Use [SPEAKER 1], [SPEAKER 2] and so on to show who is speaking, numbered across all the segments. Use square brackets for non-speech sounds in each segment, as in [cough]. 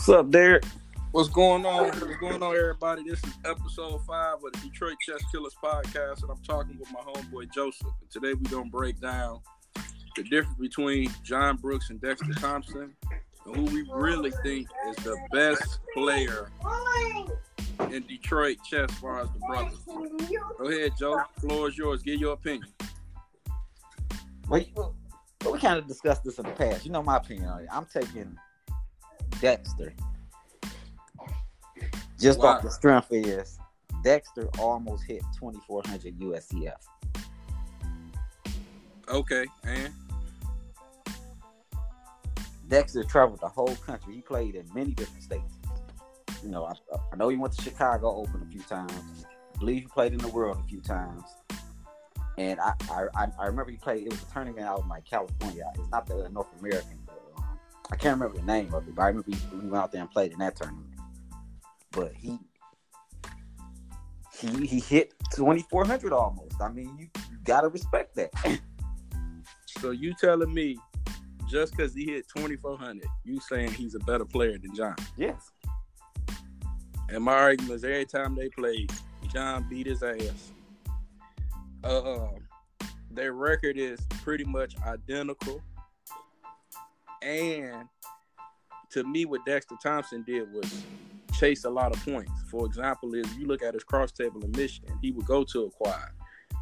[SPEAKER 1] What's up, Derek?
[SPEAKER 2] What's going on? What's going on, everybody? This is episode five of the Detroit Chess Killers podcast, and I'm talking with my homeboy Joseph. And today we're gonna break down the difference between John Brooks and Dexter Thompson, and who we really think is the best player in Detroit chess as far as the brothers. Go ahead, Joe. Floor is yours. Give your opinion.
[SPEAKER 1] Well, you- well, we kind of discussed this in the past. You know my opinion on it. I'm taking Dexter. Just
[SPEAKER 2] Why?
[SPEAKER 1] off the strength is Dexter almost hit 2400 USCF.
[SPEAKER 2] Okay, and
[SPEAKER 1] Dexter traveled the whole country. He played in many different states. You know, I, I know he went to Chicago Open a few times. I believe he played in the world a few times. And I, I, I- I remember he played. It was a tournament out in like California. It's not the North American. Um, I can't remember the name of it, but I remember he, he went out there and played in that tournament. But he he he hit 2400 almost. I mean, you, you gotta respect that. [laughs]
[SPEAKER 2] so you telling me just because he hit 2400, you saying he's a better player than John?
[SPEAKER 1] yes.
[SPEAKER 2] And my argument is every time they played, John beat his ass. Uh, their record is pretty much identical. And to me, what Dexter Thompson did was chase a lot of points. For example, if you look at his cross table in Michigan, he would go to a quad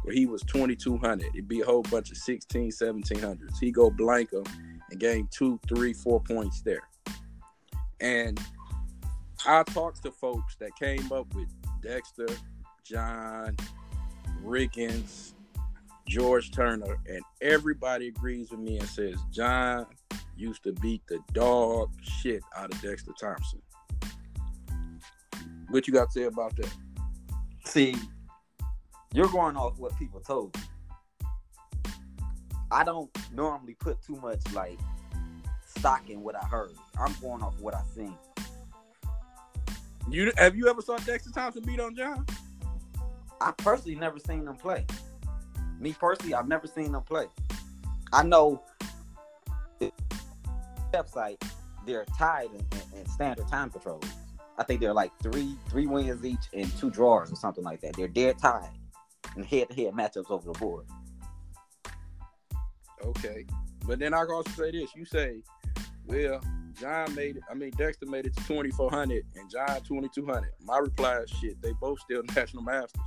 [SPEAKER 2] where he was 2200. It'd be a whole bunch of 16, 1700s. He go blank them and gain two, three, four points there. And I talked to folks that came up with Dexter, John, Riggins, George Turner, and everybody agrees with me and says John used to beat the dog shit out of Dexter Thompson. What you got to say about that?
[SPEAKER 1] See, you're going off what people told you. I don't normally put too much like stock in what I heard. I'm going off what I seen.
[SPEAKER 2] You have you ever saw Dexter Thompson beat on John?
[SPEAKER 1] I personally never seen them play. Me personally, I've never seen them play. I know website they're tied in, in, in standard time controls. I think they're like three three wins each and two draws or something like that. They're dead tied in head to head matchups over the board.
[SPEAKER 2] Okay. But then I can also say this. You say, well, John made it. I mean, Dexter made it to 2,400 and John 2,200. My reply is shit. They both still [laughs] national masters.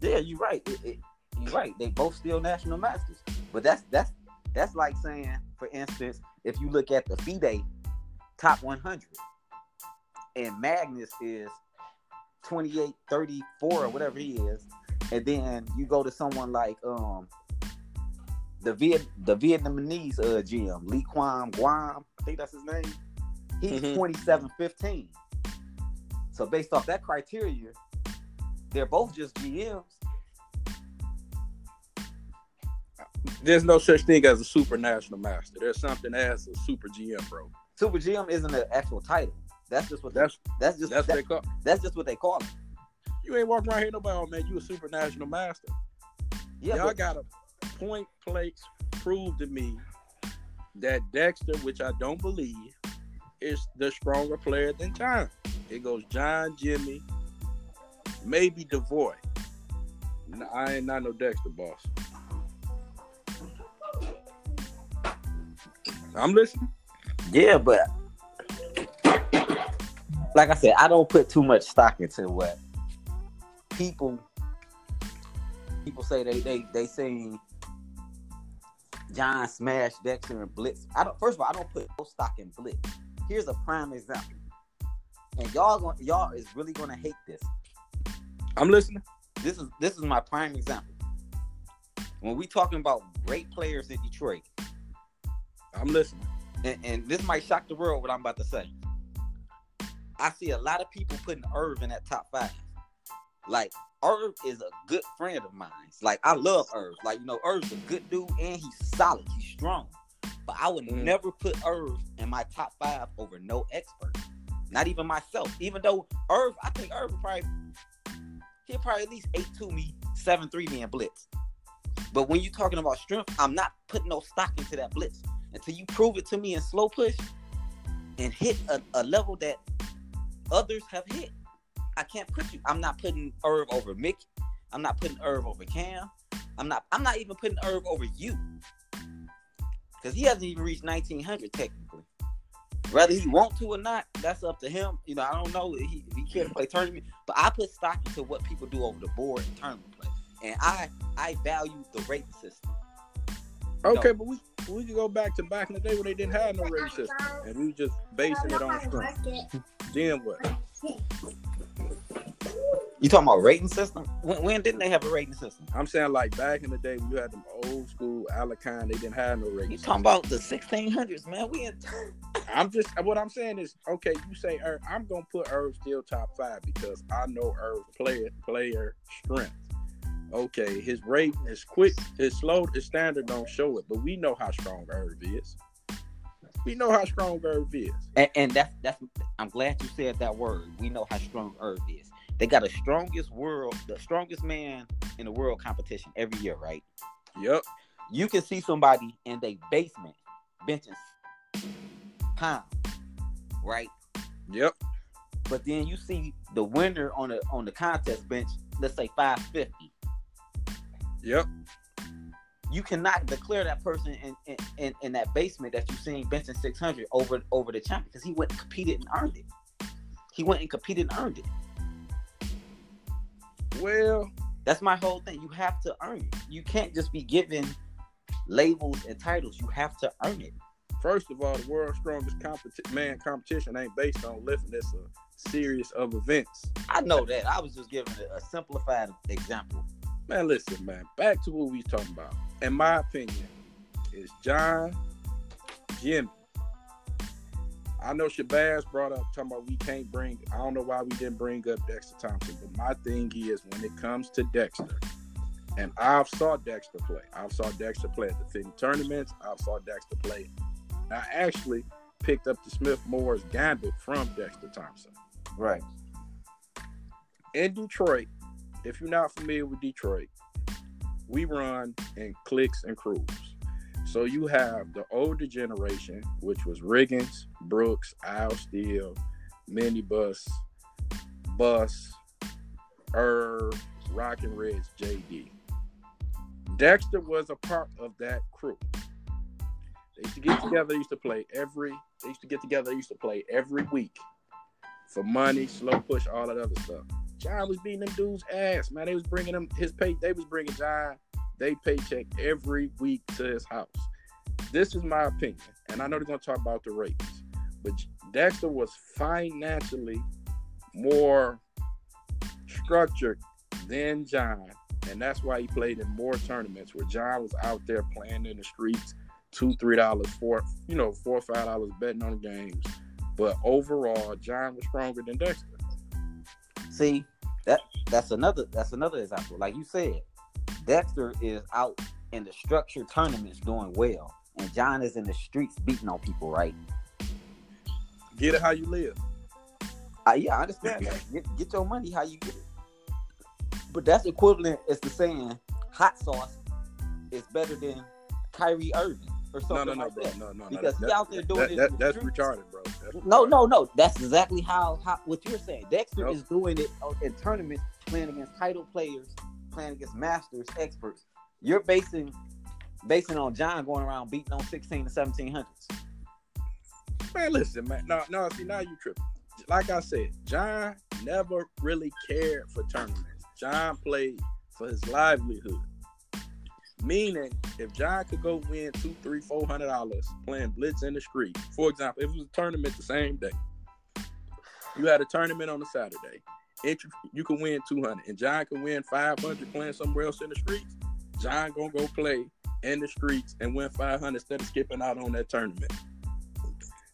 [SPEAKER 1] Yeah, you're right. It, it, you're right. They both still national masters. But that's that's that's like saying, for instance, if you look at the FIDE top 100, and Magnus is 28, 34, or whatever he is, and then you go to someone like um the Viet the Vietnamese uh GM Lee Quam Guam, I think that's his name. He's
[SPEAKER 2] Mhm.
[SPEAKER 1] 27, 15. So based off that criteria, they're both just GMs.
[SPEAKER 2] There's no such thing as a super national master. There's something as a super GM, bro.
[SPEAKER 1] Super GM isn't an actual title. That's just what
[SPEAKER 2] That's
[SPEAKER 1] that's just
[SPEAKER 2] that's
[SPEAKER 1] that-
[SPEAKER 2] what they call.
[SPEAKER 1] that's just what they call it.
[SPEAKER 2] You ain't walking around here nobody, oh man, you a super national master.
[SPEAKER 1] Yeah,
[SPEAKER 2] Y'all
[SPEAKER 1] but,
[SPEAKER 2] got a point place prove to me that Dexter, which I don't believe, is the stronger player than John. It goes John, Jimmy, maybe Devoy. I ain't not no Dexter boss. I'm listening.
[SPEAKER 1] yeah, but like I said, I don't put too much stock into what people people say they they they sing John Smash Dexter and Blitz. I don't first of all I don't put no stock in Blitz. Here's a prime example. And y'all going y'all is really gonna hate this.
[SPEAKER 2] I'm listening.
[SPEAKER 1] This is this is my prime example. When we talking about great players in Detroit,
[SPEAKER 2] I'm listening.
[SPEAKER 1] and, and this might shock the world what I'm about to say. I see a lot of people putting Irv in that top five. Like Irv is a good friend of mine. Like I love Irv. Like you know, Irv's a good dude and he's solid. He's strong. But I would
[SPEAKER 2] Mm.
[SPEAKER 1] never put Irv in my top five over no expert. Not even myself. Even though Irv, I think Irv would probably he'll probably at least eight to me, seven three me in blitz. But when you're talking about strength, I'm not putting no stock into that blitz until you prove it to me in slow push. and hit a, a level that others have hit. I can't put you. I'm not putting Irv over Mickey. I'm not putting Irv over Cam. I'm not. I'm not even putting Irv over you because he hasn't even reached 1900 technically. Whether he want to or not, that's up to him. You know, I don't know if he, if he play tournament, but I put stock into what people do over the board in tournament play, and I I value the rating system.
[SPEAKER 2] Okay, no. but we we could go back to back in the day when they didn't have no rating system, and we just basing it on strength. Then what?
[SPEAKER 1] You talking about rating system? When, when, didn't they have a rating system?
[SPEAKER 2] I'm saying like back in the day when you had them old school Alekhine, they didn't have no rating.
[SPEAKER 1] You talking about the 1600s, man? We. In...
[SPEAKER 2] I'm just what I'm saying is okay. You say Irv, I'm gonna put Irv still top five because I know Irv player player strength. Okay, his rate is quick, his slow, his standard don't show it, but we know how strong Irv is. We know how strong Irv is.
[SPEAKER 1] And, and that's that's. I'm glad you said that word. We know how strong Irv is they got the strongest world, the strongest man in the world competition every year, right?
[SPEAKER 2] Yep.
[SPEAKER 1] You can see somebody in their basement benching pound, right?
[SPEAKER 2] Yep.
[SPEAKER 1] But then you see the winner on the on the contest bench, let's say 550.
[SPEAKER 2] Yep.
[SPEAKER 1] You cannot declare that person in, in, in, in that basement that you've seen benching 600 over over the champion because he went and competed and earned it. He went and competed and earned it.
[SPEAKER 2] Well,
[SPEAKER 1] that's my whole thing. You have to earn it. You can't just be given labels and titles. You have to earn it.
[SPEAKER 2] First of all, the world's strongest competi- man competition ain't based on lifting. It's a series of events.
[SPEAKER 1] I know that. I was just giving a simplified example.
[SPEAKER 2] Man, listen, man. Back to what we talking about. In my opinion, is John, Jimmy, I know Shabazz brought up talking about we can't bring. I don't know why we didn't bring up Dexter Thompson, but my thing is when it comes to Dexter, and I've saw Dexter play. I've saw Dexter play at the fitting tournaments. I've saw Dexter play. I actually picked up the Smith Moore's Gambit from Dexter Thompson.
[SPEAKER 1] Right.
[SPEAKER 2] In Detroit, if you're not familiar with Detroit, we run in cliques and crews. So you have the older generation, which was Riggins, Brooks, Al Steele, Minibus, Bus, Irv, Rock and Reds, JD. Dexter was a part of that crew. They used to get together, they used to play every they used to get together, they used to play every week for money, slow push, all that other stuff. John was beating them dudes' ass, man. They was bringing them his pay. They was bringing John they paycheck every week to his house. This is my opinion, and I know they're going to talk about the rates, but Dexter was financially more structured than John, and that's why he played in more tournaments where John was out there playing in the streets, two, three dollars, four, you know, four or five dollars betting on games. But overall, John was stronger than Dexter.
[SPEAKER 1] See, that that's another that's another example. Like you said, Dexter is out in the structured tournaments doing well, and John is in the streets beating on people, right?
[SPEAKER 2] Get it how you live.
[SPEAKER 1] Uh, yeah, I understand that. Get, get your money how you get it. But that's equivalent as to saying hot sauce is better than Kyrie Irving or something no, no, no, like
[SPEAKER 2] bro.
[SPEAKER 1] that.
[SPEAKER 2] No, no,
[SPEAKER 1] because
[SPEAKER 2] no,
[SPEAKER 1] he out there doing
[SPEAKER 2] that. That, that's retarded, bro.
[SPEAKER 1] No, no, no. That's exactly how, how what you're saying. Dexter nope. is doing it in tournaments, playing against title players playing against masters, experts. You're basing basing on John going around beating on 16 to 1700s.
[SPEAKER 2] Man, listen, man. No, no, see, now you tripping. Like I said, John never really cared for tournaments. John played for his livelihood. Meaning, if John could go win two, three, four hundred dollars playing blitz in the street, for example, if it was a tournament the same day, you had a tournament on a Saturday, you can win 200 and John can win 500 playing somewhere else in the streets, John gonna go play in the streets and win 500 instead of skipping out on that tournament.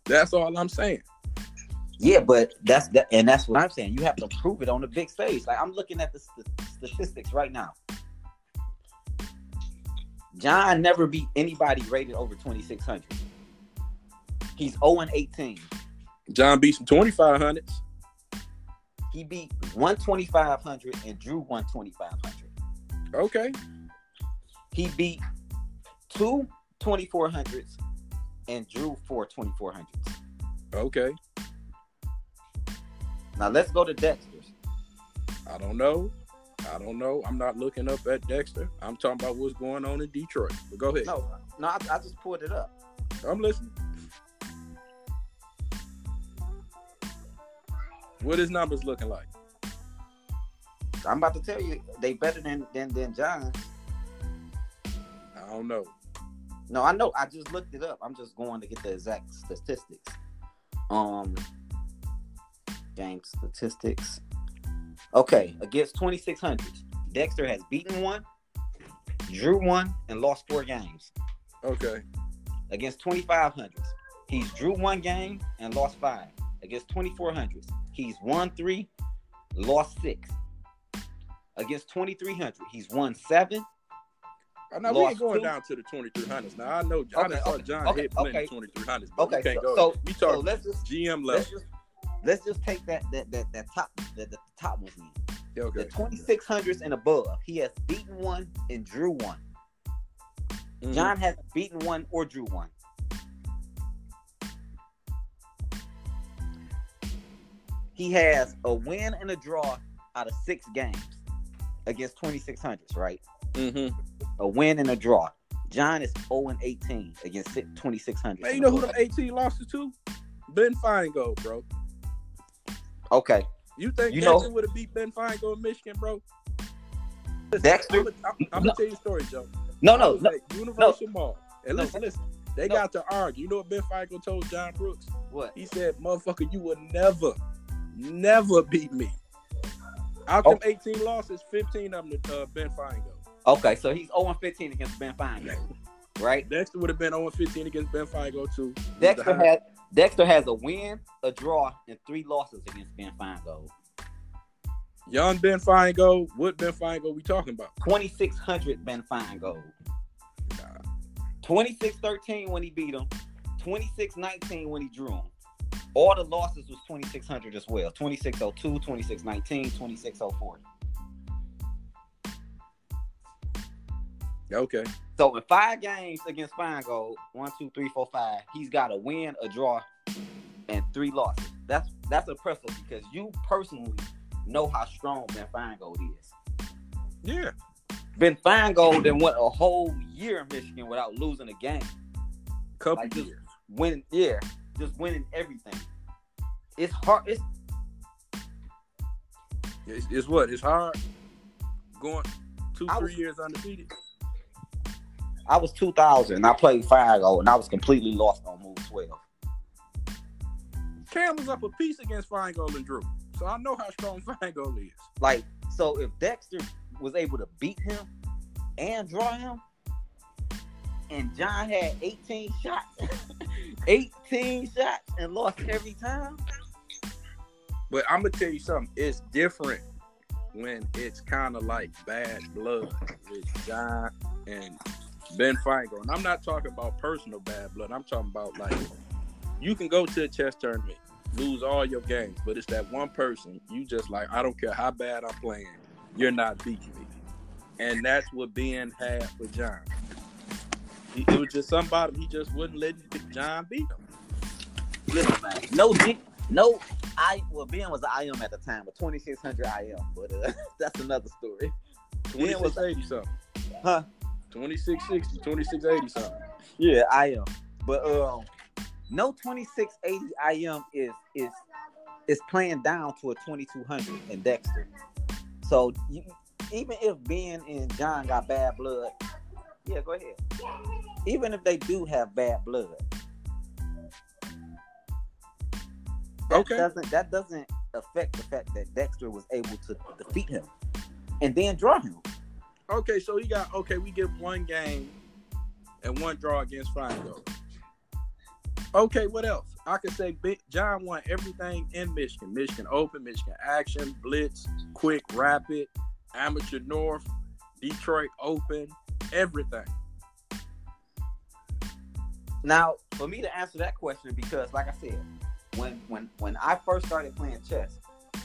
[SPEAKER 2] That's all I'm saying.
[SPEAKER 1] Yeah, but that's that, and that's what I'm saying. You have to prove it on the big stage. Like I'm looking at the st- statistics right now. John never beat anybody rated over 2600. He's 0 and 18.
[SPEAKER 2] John beat some 2500s.
[SPEAKER 1] He beat 12500 and drew 12500.
[SPEAKER 2] Okay.
[SPEAKER 1] He beat two 2400s and drew four 2400s.
[SPEAKER 2] Okay.
[SPEAKER 1] Now let's go to Dexter's.
[SPEAKER 2] I don't know. I don't know. I'm not looking up at Dexter. I'm talking about what's going on in Detroit. But go ahead.
[SPEAKER 1] No, no, I, I just pulled it up.
[SPEAKER 2] I'm listening. What his numbers looking like?
[SPEAKER 1] I'm about to tell you, they better than than than John.
[SPEAKER 2] I don't know.
[SPEAKER 1] No, I know. I just looked it up. I'm just going to get the exact statistics. Um, game statistics. Okay, against 2600s, Dexter has beaten one, drew one, and lost four games.
[SPEAKER 2] Okay.
[SPEAKER 1] Against 2500s, he's drew one game and lost five. Against 2400s, he's won three, lost six. Against 2300, he's won seven.
[SPEAKER 2] I know we ain't going
[SPEAKER 1] two.
[SPEAKER 2] down to the 2300s. Now I know I
[SPEAKER 1] Okay,
[SPEAKER 2] saw
[SPEAKER 1] okay,
[SPEAKER 2] John
[SPEAKER 1] okay,
[SPEAKER 2] hit
[SPEAKER 1] okay.
[SPEAKER 2] 2300s, but
[SPEAKER 1] Okay, so,
[SPEAKER 2] go.
[SPEAKER 1] so,
[SPEAKER 2] we
[SPEAKER 1] so let's just
[SPEAKER 2] GM
[SPEAKER 1] let's
[SPEAKER 2] level.
[SPEAKER 1] just let's just take that that that, that top that the top ones in.
[SPEAKER 2] Yeah, okay.
[SPEAKER 1] The 2600s and above, he has beaten one and drew one.
[SPEAKER 2] Mhm.
[SPEAKER 1] John has beaten one or drew one. He has a win and a draw out of six games against 2600s, right?
[SPEAKER 2] Mhm.
[SPEAKER 1] A win and a draw. John is 0 and 18 against 2600.
[SPEAKER 2] Man, you know who the 18 losses to? Ben Finegold, bro.
[SPEAKER 1] Okay.
[SPEAKER 2] You think
[SPEAKER 1] You
[SPEAKER 2] Dexter
[SPEAKER 1] know-
[SPEAKER 2] would have beat Ben Finegold in Michigan, bro?
[SPEAKER 1] Dexter?
[SPEAKER 2] I'm gonna
[SPEAKER 1] No.
[SPEAKER 2] tell you a story, Joe.
[SPEAKER 1] No, no, no.
[SPEAKER 2] Universal Mall. And
[SPEAKER 1] No.
[SPEAKER 2] listen, listen. They
[SPEAKER 1] No.
[SPEAKER 2] got to argue. You know what Ben Finegold told John Brooks?
[SPEAKER 1] What?
[SPEAKER 2] He said, "Motherfucker, you will never, never beat me." Out
[SPEAKER 1] Oh.
[SPEAKER 2] them 18 losses, 15 of them to uh, Ben Finegold.
[SPEAKER 1] Okay, so he's 0 15 against Ben Finegold, [laughs] right?
[SPEAKER 2] Dexter would have been 0 15 against Ben Finegold too.
[SPEAKER 1] Dexter has Dexter has a win, a draw, and three losses against Ben Finegold.
[SPEAKER 2] young Ben Finegold. What Ben Finegold we talking about?
[SPEAKER 1] 2600 Ben Finegold. 2613 when he beat him. 2619 when he drew him. All the losses was 2600 as well. 2602, 2619, 2604.
[SPEAKER 2] Okay.
[SPEAKER 1] So in five games against Finegold, one, two, three, four, five, he's got a win, a draw, and three losses. That's that's impressive because you personally know how strong Ben Finegold is.
[SPEAKER 2] Yeah.
[SPEAKER 1] Ben Finegold then went a whole year in Michigan without losing a game.
[SPEAKER 2] Couple
[SPEAKER 1] Like
[SPEAKER 2] years.
[SPEAKER 1] Winning, yeah, just winning everything. It's hard. It's
[SPEAKER 2] It's, it's what? It's hard going two,
[SPEAKER 1] I
[SPEAKER 2] three
[SPEAKER 1] was-
[SPEAKER 2] years undefeated.
[SPEAKER 1] I was 2000 and I played Finegold oh and I was completely lost on move 12.
[SPEAKER 2] Cam was up a piece against Finegold and Drew. So I know how strong [laughs] Finegold is.
[SPEAKER 1] Like, so if Dexter was able to beat him and draw him, and John had 18 shots, [laughs] 18 shots and lost every time.
[SPEAKER 2] But I'm gonna tell you something. It's different when it's kind of like bad blood with John and Ben Finegold. And I'm not talking about personal bad blood. I'm talking about like you can go to a chess tournament, lose all your games, but it's that one person you just like. I don't care how bad I'm playing, you're not beating me. And that's what Ben had with John. He, it was just somebody he just wouldn't let John beat him.
[SPEAKER 1] Listen, man, no, no, I well Ben was an IM at the time, but 2600 IM, but uh, [laughs] that's another story. Ben was
[SPEAKER 2] 2680 something.
[SPEAKER 1] Huh?
[SPEAKER 2] 2660, 2680 something.
[SPEAKER 1] Yeah, I am. But um, no 2680 IM is is is playing down to a 2200 in Dexter. So you, even if Ben and John got bad blood, yeah, go ahead. Even if they do have bad blood, that
[SPEAKER 2] Okay.
[SPEAKER 1] doesn't that doesn't affect the fact that Dexter was able to defeat him and then draw him.
[SPEAKER 2] Okay, so he got okay. We get one game and one draw against Finegold. Okay, what else? I could say John won everything in Michigan: Michigan Open, Michigan Action, Blitz, Quick, Rapid, Amateur North, Detroit Open, everything.
[SPEAKER 1] Now, for me to answer that question, because like I said, when when when I first started playing chess,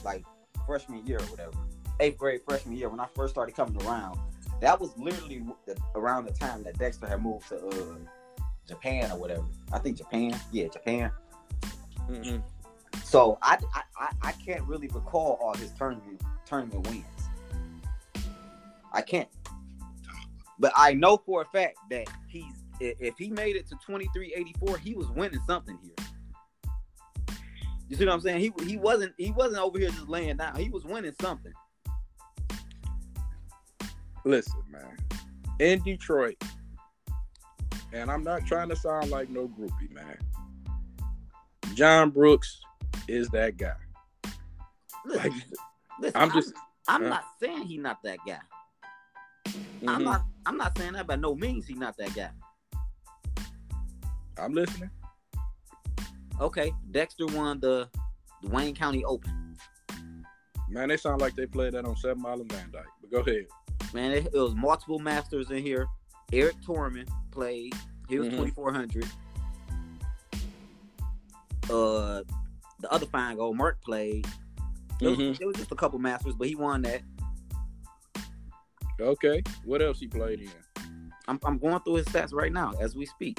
[SPEAKER 1] like freshman year or whatever, eighth grade freshman year, when I first started coming around, that was literally the, around the time that Dexter had moved to uh, Japan or whatever. I think Japan, yeah, Japan.
[SPEAKER 2] Mhm.
[SPEAKER 1] So I, I I- I can't really recall all his tournament tournament wins. I can't. But I know for a fact that he's if he made it to 2384, he was winning something here. You see what I'm saying? He he wasn't he wasn't over here just laying down. He was winning something.
[SPEAKER 2] Listen, man. In Detroit, and I'm not trying to sound like no groupie, man. John Brooks is that guy.
[SPEAKER 1] Listen,
[SPEAKER 2] Like,
[SPEAKER 1] listen,
[SPEAKER 2] I'm just.
[SPEAKER 1] I'm
[SPEAKER 2] uh.
[SPEAKER 1] not saying he's not that guy. I'm
[SPEAKER 2] mhm.
[SPEAKER 1] not I'm not saying that by no means he's not that guy.
[SPEAKER 2] I'm listening.
[SPEAKER 1] Okay, Dexter won the, the Wayne County Open.
[SPEAKER 2] Man, they sound like they played that on Seven Mile and Van Dyke. But go ahead.
[SPEAKER 1] Man, it, it was multiple masters in here. Eric Torman played. He was
[SPEAKER 2] Mhm.
[SPEAKER 1] 2400. Uh, the other Finegold, Mark played. It was,
[SPEAKER 2] Mhm.
[SPEAKER 1] it was just a couple masters, but he won that.
[SPEAKER 2] Okay. What else he played in?
[SPEAKER 1] I'm, I'm going through his stats right now as we speak.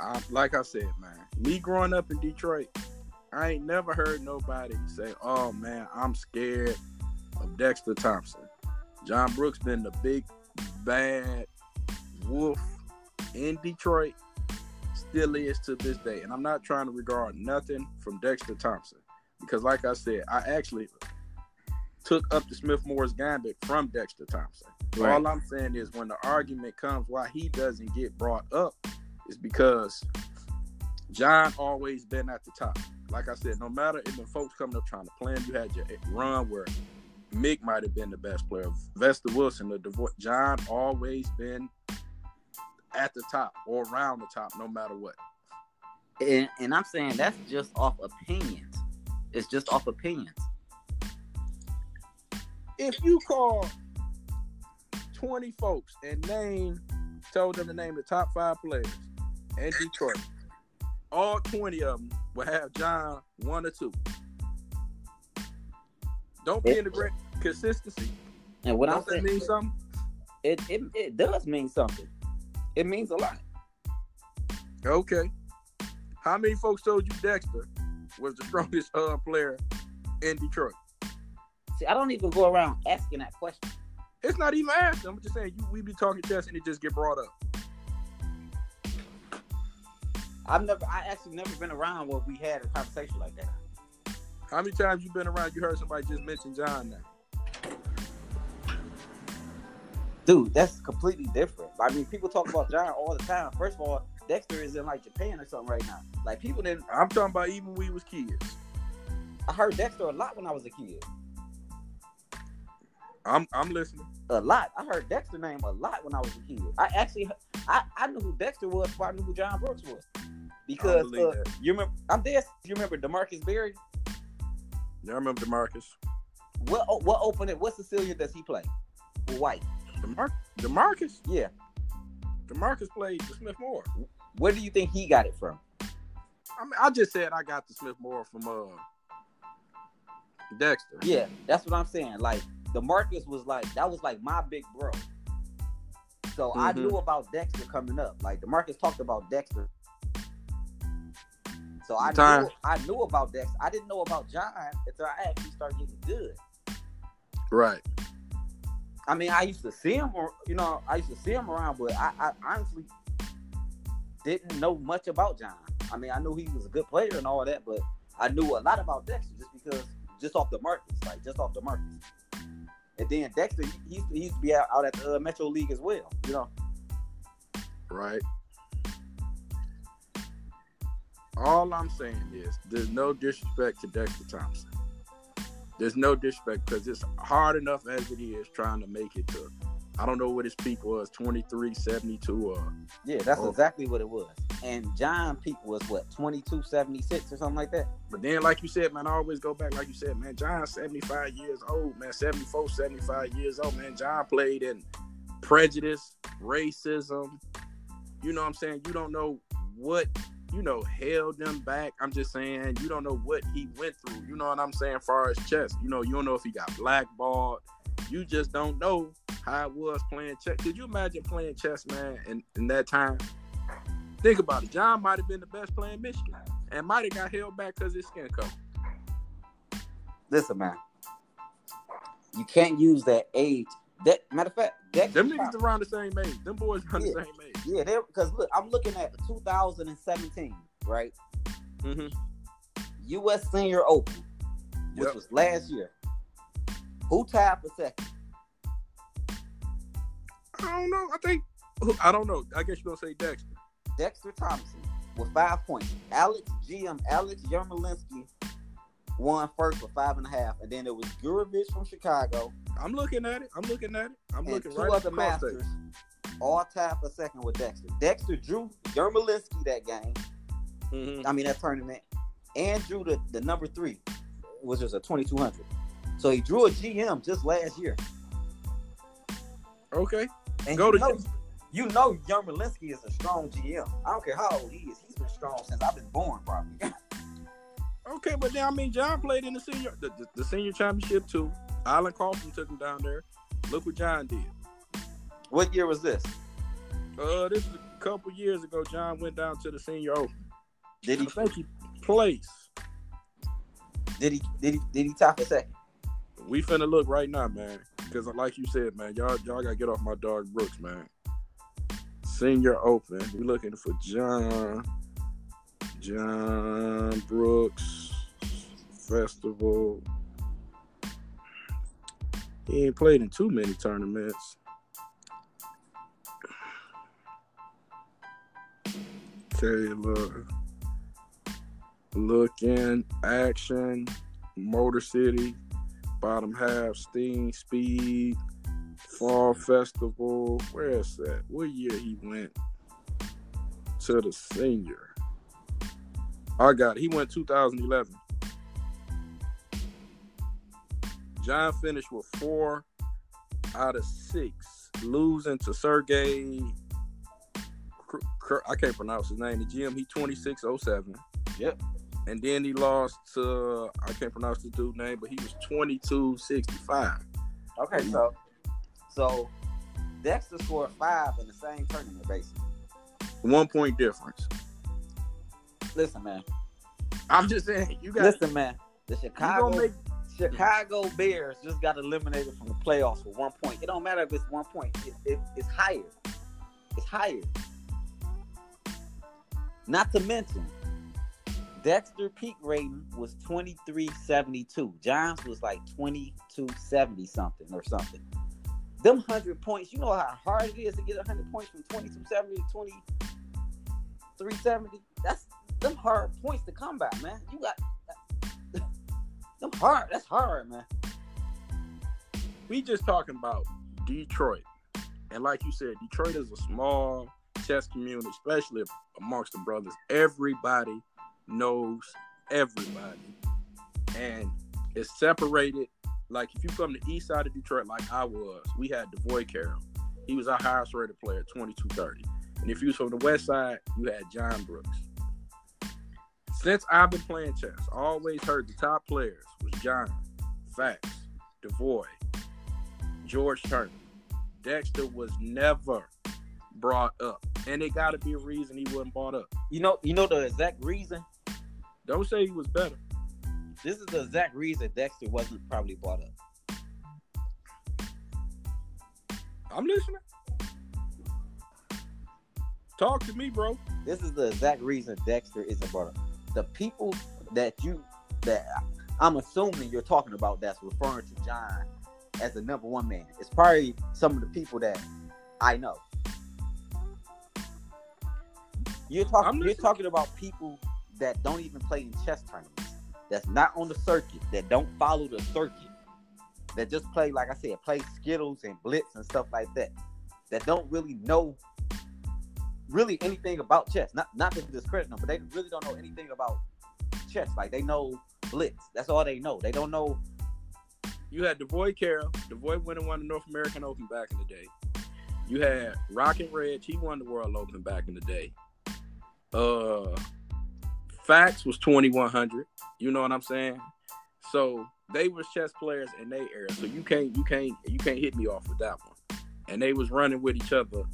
[SPEAKER 2] I, like I said, man, me growing up in Detroit, I ain't never heard nobody say, "Oh man, I'm scared of Dexter Thompson." John Brooks been the big bad wolf in Detroit, still is to this day, and I'm not trying to regard nothing from Dexter Thompson because, like I said, I actually took up the Smith Morris Gambit from Dexter Thompson.
[SPEAKER 1] Right.
[SPEAKER 2] All I'm saying is when the argument comes why he doesn't get brought up is because John always been at the top. Like I said, no matter if the folks coming up trying to plan, you had your run where Mick might have been the best player, Vester Wilson, the divorce. John always been at the top or around the top, no matter what.
[SPEAKER 1] And, and I'm saying that's just off opinions. It's just off opinions.
[SPEAKER 2] If you call 20 folks and name, told them to name the top five players in Detroit, all 20 of them will have John one or two. Don't be in the great consistency.
[SPEAKER 1] And what I'm
[SPEAKER 2] Don't that
[SPEAKER 1] saying,
[SPEAKER 2] mean something?
[SPEAKER 1] it, it it does mean something. It means a lot.
[SPEAKER 2] Okay. How many folks told you Dexter was the [laughs] strongest uh, player in Detroit?
[SPEAKER 1] See, I don't even go around asking that question.
[SPEAKER 2] It's not even asking. I'm just saying you we be talking chess and it just get brought up.
[SPEAKER 1] I've never, I actually never been around where we had a conversation like that.
[SPEAKER 2] How many times you been around you heard somebody just mention John now?
[SPEAKER 1] Dude, that's completely different. I mean, people talk about John all the time. First of all, Dexter is in like Japan or something right now. Like people didn't.
[SPEAKER 2] I'm talking about even when we was kids.
[SPEAKER 1] I heard Dexter a lot when I was a kid.
[SPEAKER 2] I'm I'm listening.
[SPEAKER 1] A lot. I heard Dexter name a lot when I was a kid. I actually, I, I knew who Dexter was before I knew who John Brooks was. Because uh, you remember, I'm dead. You remember Demarcus Berry?
[SPEAKER 2] Yeah, I remember Demarcus.
[SPEAKER 1] What what opening? What Sicilian does he play? White.
[SPEAKER 2] Demar- Demarcus?
[SPEAKER 1] Yeah.
[SPEAKER 2] Demarcus played the Smith Morra.
[SPEAKER 1] Where do you think he got it from?
[SPEAKER 2] I mean, I just said I got the Smith Morra from uh Dexter.
[SPEAKER 1] Yeah, that's what I'm saying. Like Demarcus was like that was like my big bro. So I
[SPEAKER 2] Mhm.
[SPEAKER 1] knew about Dexter coming up. Like Demarcus talked about Dexter. So I
[SPEAKER 2] Time.
[SPEAKER 1] knew I knew about Dexter. I didn't know about John until I actually started getting good.
[SPEAKER 2] Right.
[SPEAKER 1] I mean, I used to see him, or you know, I used to see him around, but I, I honestly didn't know much about John. I mean, I knew he was a good player and all that, but I knew a lot about Dexter just because, just off the markets, like just off the markets. And then Dexter, he, used to- he used to be out, out at the uh, Metro League as well, you know.
[SPEAKER 2] Right. All I'm saying is there's no disrespect to Dexter Thompson. There's no disrespect because it's hard enough as it is trying to make it to I don't know what his peak was, 23, 72 or
[SPEAKER 1] Yeah, that's exactly what it was. And John peak was what twenty two seventy six or something like that.
[SPEAKER 2] But then, like you said, man, I always go back, like you said, man, John's 75 years old, man, 74, 75 years old, man. John played in prejudice, racism. You know what I'm saying? You don't know what you know held them back. I'm just saying you don't know what he went through. You know what I'm saying? Far as chess, you know, you don't know if he got blackballed. You just don't know how it was playing chess. Could you imagine playing chess, man, in, in that time? Think about it. John might have been the best player in Michigan and might have got held back because his skin color.
[SPEAKER 1] Listen, man. You can't use that age. That matter of fact, that
[SPEAKER 2] Them niggas around the same age. Them boys around
[SPEAKER 1] Yeah.
[SPEAKER 2] the same age.
[SPEAKER 1] yeah, they because look, I'm looking at 2017, right?
[SPEAKER 2] Mm-hmm.
[SPEAKER 1] U.S. Senior Open, which
[SPEAKER 2] Yep.
[SPEAKER 1] was last year. Who tied for second?
[SPEAKER 2] I don't know. I think I don't know. I guess you're gonna say Dexter.
[SPEAKER 1] Dexter Thompson with five points. Alex GM, Alex Yermolinsky won first with five and a half, and then it was Gurevich from Chicago
[SPEAKER 2] I'm looking at it. I'm looking at it. I'm looking
[SPEAKER 1] two
[SPEAKER 2] right at
[SPEAKER 1] other
[SPEAKER 2] the
[SPEAKER 1] masters, all tied for second with Dexter. Dexter drew Yermolinsky that game.
[SPEAKER 2] hmm
[SPEAKER 1] I mean that tournament, and drew the, the number three, which was a 2200. So he drew a GM just last year.
[SPEAKER 2] Okay.
[SPEAKER 1] And
[SPEAKER 2] Go
[SPEAKER 1] you
[SPEAKER 2] to
[SPEAKER 1] know, you know Yermolinsky is a strong GM. I don't care how old he is. He's been strong since I've been born, probably. [laughs]
[SPEAKER 2] Okay, but then I mean, John played in the senior the, the, the senior championship too. Alan Carlson took him down there. Look what John did.
[SPEAKER 1] what year was this?
[SPEAKER 2] Uh, this is a couple years ago. John went down to the senior open.
[SPEAKER 1] Did
[SPEAKER 2] I
[SPEAKER 1] he
[SPEAKER 2] think he placed.
[SPEAKER 1] did he did he did he top for second?
[SPEAKER 2] We finna look right now, man. Because like you said, man, y'all y'all gotta get off my dog Brooks, man. Senior Open. We looking for John. John Brooks Festival. He ain't played in too many tournaments. Taylor. Looking action. Motor City bottom half, Steam Speed, Fall Festival. Where is that? What year he went to the senior? I got it. He went 2011. John finished with four out of six, losing to Sergey. I can't pronounce his name. The GM, he 2607.
[SPEAKER 1] Yep.
[SPEAKER 2] And then he lost to I can't pronounce the dude name, but he was 2265.
[SPEAKER 1] Okay, so so Dexter scored five in the same tournament, basically.
[SPEAKER 2] One point difference.
[SPEAKER 1] Listen, man.
[SPEAKER 2] I'm just saying, you got
[SPEAKER 1] Listen, man. The Chicago
[SPEAKER 2] make
[SPEAKER 1] Chicago Bears just got eliminated from the playoffs for one point. It don't matter if it's one point. It, it, it's higher. It's higher. Not to mention, Dexter peak rating was 2372. Johns was like 2270 something or something. Them 100 points, you know how hard it is to get 100 points from 2270 to 2370? That's them hard points to come man. You got them hard. That's hard, man.
[SPEAKER 2] we just talking about Detroit. And like you said, Detroit is a small chess community, especially amongst the brothers. Everybody knows everybody. And it's separated. Like if you come to the east side of Detroit, like I was, we had Devoy Carroll. He was our highest rated player, 2230. And if you was from the west side, you had John Brooks. Since I've been playing chess, I always heard the top players was John, Fats, Devoy, George Turner. Dexter was never brought up. And it gotta be a reason he wasn't brought up.
[SPEAKER 1] You know, you know the exact reason.
[SPEAKER 2] Don't say he was better.
[SPEAKER 1] This is the exact reason Dexter wasn't probably brought up.
[SPEAKER 2] I'm listening. Talk to me, bro.
[SPEAKER 1] This is the exact reason Dexter isn't brought up. The people that you that I'm assuming you're talking about that's referring to John as the number one man. It's probably some of the people that I know. You're talking. You're talking about people that don't even play in chess tournaments. That's not on the circuit. That don't follow the circuit. That just play, like I said, play Skittles and Blitz and stuff like that. That don't really know really anything about chess. Not not to discredit them, but they really don't know anything about chess. Like they know Blitz. That's all they know. They don't know.
[SPEAKER 2] You had Devoy Carroll. Devoy won and won the North American Open back in the day. You had Rocket Reg. He won the World Open back in the day. Uh, Fats was twenty one hundred. You know what I'm saying? So they was chess players in their era. So you can't you can't you can't hit me off with that one. And they was running with each other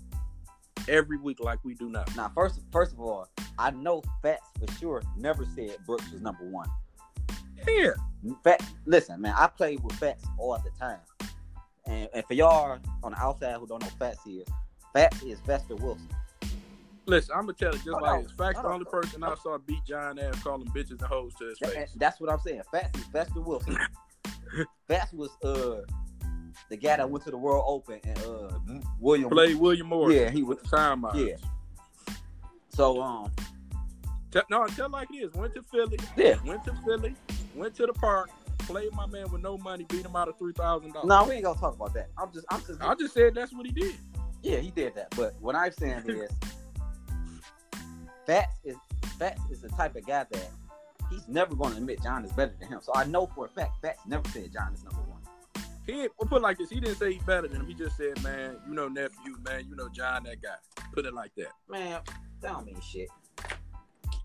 [SPEAKER 2] every week like we do now.
[SPEAKER 1] Now, first first of all, I know Fats for sure never said Brooks was number one.
[SPEAKER 2] Yeah.
[SPEAKER 1] Fat, listen, man, I play with Fats all the time. And, and for y'all on the outside who don't know Fats is, Fats is Vester Wilson.
[SPEAKER 2] Listen, I'm gonna tell it just
[SPEAKER 1] Hold
[SPEAKER 2] like
[SPEAKER 1] on.
[SPEAKER 2] this. Facts the only
[SPEAKER 1] on.
[SPEAKER 2] person I saw beat John ass calling bitches and hoes to his
[SPEAKER 1] That-
[SPEAKER 2] face.
[SPEAKER 1] that's what I'm saying. Fats is Vester Wilson. [laughs] Fats was uh the guy that went to the World Open and uh William
[SPEAKER 2] Played William Morris.
[SPEAKER 1] Yeah, he was
[SPEAKER 2] time out.
[SPEAKER 1] yeah. So um
[SPEAKER 2] Tell, no, tell like it is. Went to Philly.
[SPEAKER 1] yeah.
[SPEAKER 2] Went to Philly. Went to the park. Played my man with no money. Beat him out of three thousand dollars.
[SPEAKER 1] No, we ain't gonna talk about that. I'm just I'm just
[SPEAKER 2] I just said that's what he did.
[SPEAKER 1] Yeah, he did that. But what I'm saying [laughs] is, Fats is Fats is the type of guy that he's never going to admit John is better than him. So I know for a fact Fats never said John is number one.
[SPEAKER 2] He we'll put it like this. He didn't say he's better than him. He just said, man, you know nephew, man, you know John, that guy. Put it like that.
[SPEAKER 1] Man, that don't mean shit.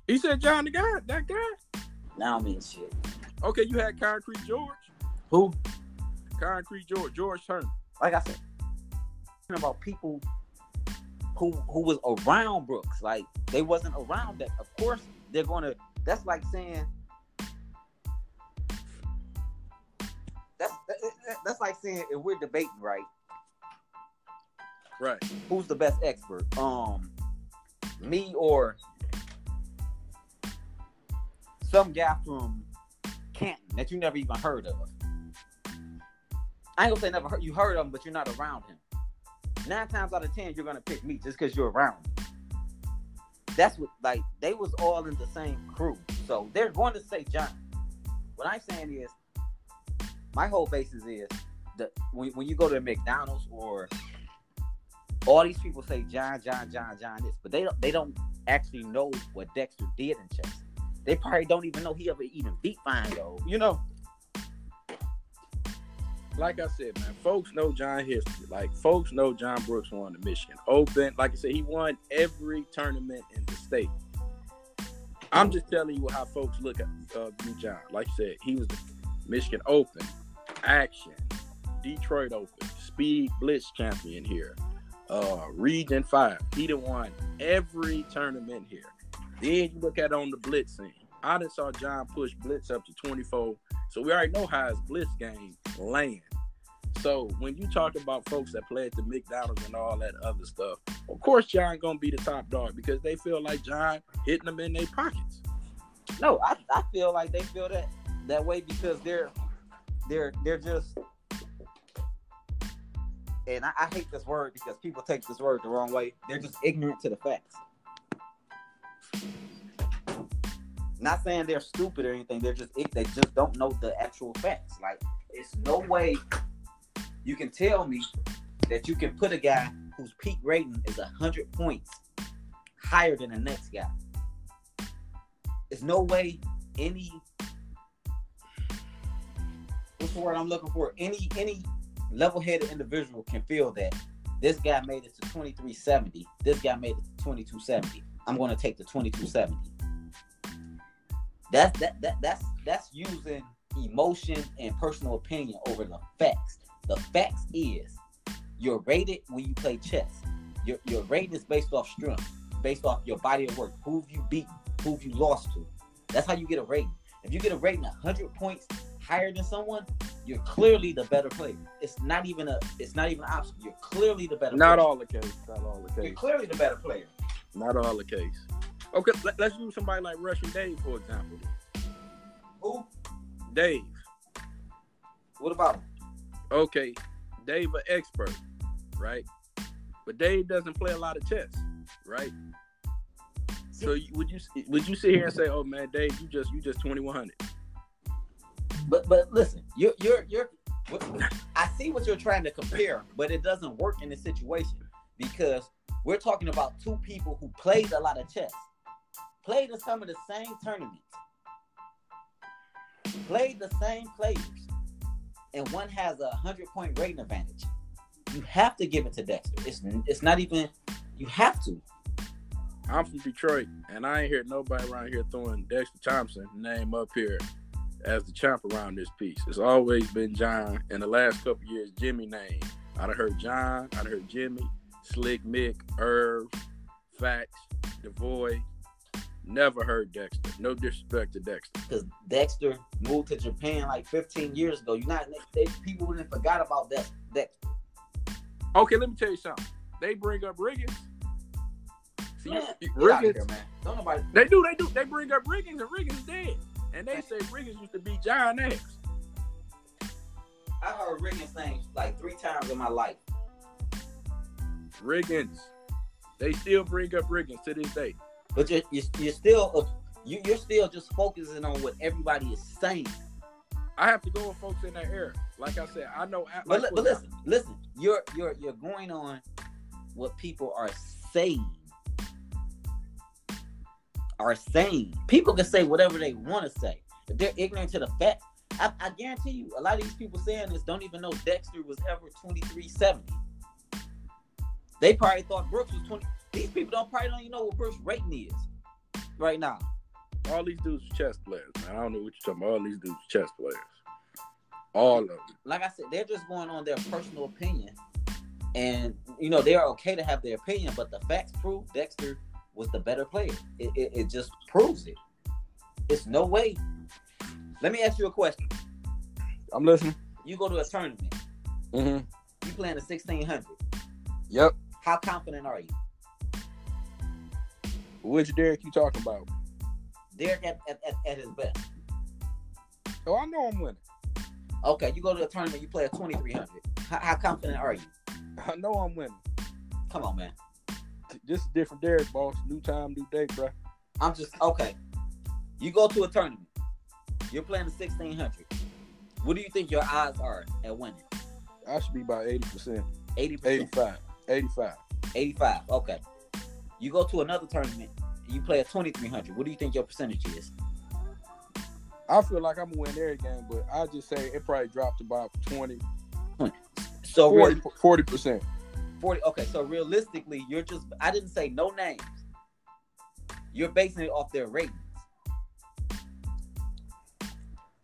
[SPEAKER 2] He said John, the guy, that guy.
[SPEAKER 1] That don't mean shit.
[SPEAKER 2] Okay, you had Concrete George.
[SPEAKER 1] Who?
[SPEAKER 2] Concrete George, George Turner.
[SPEAKER 1] Like I said, talking about people who who was around Brooks. Like they wasn't around that. Of course, they're going to. That's like saying. That- that's like saying if we're debating, right?
[SPEAKER 2] Right.
[SPEAKER 1] who's the best expert? Um, me or some guy from Canton that you never even heard of. I ain't gonna say never heard you heard of him, but you're not around him. Nine times out of ten, you're gonna pick me just because you're around. him. That's what like they was all in the same crew, so they're going to say John. What I'm saying is, my whole basis is that when, when you go to McDonald's or all these people say John, John, John, John this, but they don't they don't actually know what Dexter did in chess. They probably don't even know he ever even beat Finegold. You know?
[SPEAKER 2] Like I said, man, folks know John history. Like folks know John Brooks won the Michigan Open. Like I said, he won every tournament in the state. I'm just telling you how folks look at uh, John. Like you said, he was the Michigan Open, Action, Detroit Open, Speed Blitz champion here, uh, Region Five. He done won every tournament here. Then you look at on the Blitz scene. I done saw John push Blitz up to 24. So we already know how his Blitz game land. So when you talk about folks that play at the McDonald's and all that other stuff, of course John gonna be the top dog because they feel like John hitting them in their pockets.
[SPEAKER 1] No, I, I feel like they feel that that way because they're they're they're just and I, I hate this word because people take this word the wrong way. They're just ignorant to the facts. Not saying they're stupid or anything. They're just they just don't know the actual facts. Like it's no way you can tell me that you can put a guy whose peak rating is hundred points higher than the next guy. There's no way any what's the word I'm looking for? Any any level-headed individual can feel that this guy made it to 2370. This guy made it to 2270. I'm going to take the 2270. That's that that that's that's using emotion and personal opinion over the facts. The facts is you're rated when you play chess. Your your rating is based off strength, based off your body of work. Who have you beat? Who have you lost to? That's how you get a rating. If you get a rating 100 points higher than someone, you're clearly the better player. It's not even a it's not even an option. You're clearly the better
[SPEAKER 2] Not
[SPEAKER 1] player.
[SPEAKER 2] all the case. Not all the case.
[SPEAKER 1] You're clearly the better player.
[SPEAKER 2] Not all the case. Okay, let, let's use somebody like Russian Dave, for example.
[SPEAKER 1] Who?
[SPEAKER 2] Dave.
[SPEAKER 1] What about him?
[SPEAKER 2] Okay, Dave an expert, right? But Dave doesn't play a lot of chess, right? So would you would you sit here and say, "Oh man, Dave, you just you just twenty one hundred?
[SPEAKER 1] But but listen, you're you're you're. I see what you're trying to compare, but it doesn't work in this situation because we're talking about two people who played a lot of chess, played in some of the same tournaments, played the same players, and one has a hundred point rating advantage. You have to give it to Dexter. It's it's not even. You have to.
[SPEAKER 2] I'm from Detroit, and I ain't heard nobody around here throwing Dexter Thompson name up here as the champ around this piece. It's always been John. In the last couple years, Jimmy name. I'd have heard John. I'd have heard Jimmy, Slick Mick, Irv, Fats, Devoy. Never heard Dexter. No disrespect to Dexter.
[SPEAKER 1] Because Dexter moved to Japan like 15 years ago. You not they, people wouldn't forgot about that Dexter.
[SPEAKER 2] Okay, let me tell you something. They bring up Riggins. See,
[SPEAKER 1] Man,
[SPEAKER 2] Riggins.
[SPEAKER 1] Here, man. Don't nobody.
[SPEAKER 2] They do, they do. They bring up Riggins, and Riggins is dead. And they say Riggins used to be John X.
[SPEAKER 1] I heard Riggins name like three times in my life.
[SPEAKER 2] Riggins. They still bring up Riggins to this day.
[SPEAKER 1] But you're, you're, you're still uh, you, you're still just focusing on what everybody is saying.
[SPEAKER 2] I have to go with folks in that era. Like I said, I know.
[SPEAKER 1] But,
[SPEAKER 2] like
[SPEAKER 1] but listen, listen. You're you're you're going on what people are saying. Are saying people can say whatever they want to say. If they're ignorant to the fact, I, I guarantee you, a lot of these people saying this don't even know Dexter was ever twenty three seventy. They probably thought Brooks was twenty. These people don't probably don't even know what Brooks' rating is right now.
[SPEAKER 2] all these dudes are chess players, man. I don't know what you're talking about. All these dudes are chess players. All of them.
[SPEAKER 1] like I said, they're just going on their personal opinion. And you know, they are okay to have their opinion, but the facts prove Dexter was the better player. It, it, it just proves it. It's no way. Let me ask you a question.
[SPEAKER 2] I'm listening.
[SPEAKER 1] You go to a tournament,
[SPEAKER 2] Mm-hmm.
[SPEAKER 1] you playing a sixteen hundred.
[SPEAKER 2] Yep.
[SPEAKER 1] How confident are you?
[SPEAKER 2] Which Derek you talking about?
[SPEAKER 1] Derek at, at, at, at his best.
[SPEAKER 2] Oh, I know I'm winning.
[SPEAKER 1] Okay, you go to a tournament, you play a twenty three hundred. How, how confident are you?
[SPEAKER 2] I know I'm winning.
[SPEAKER 1] Come on, man.
[SPEAKER 2] This is different Derek, boss. New time, new day, bro.
[SPEAKER 1] I'm just okay. You go to a tournament. You're playing the sixteen hundred. What do you think your odds are at winning?
[SPEAKER 2] I should be about 80%.
[SPEAKER 1] 80%.
[SPEAKER 2] 85. 85.
[SPEAKER 1] 85. Okay. You go to another tournament, you play a 2300. What do you think your percentage is?
[SPEAKER 2] I feel like I'm gonna win every game, but I just say it probably dropped about 20,
[SPEAKER 1] So
[SPEAKER 2] 40,
[SPEAKER 1] real,
[SPEAKER 2] 40%.
[SPEAKER 1] 40 okay, so realistically, you're just I didn't say no names. You're basing it off their ratings.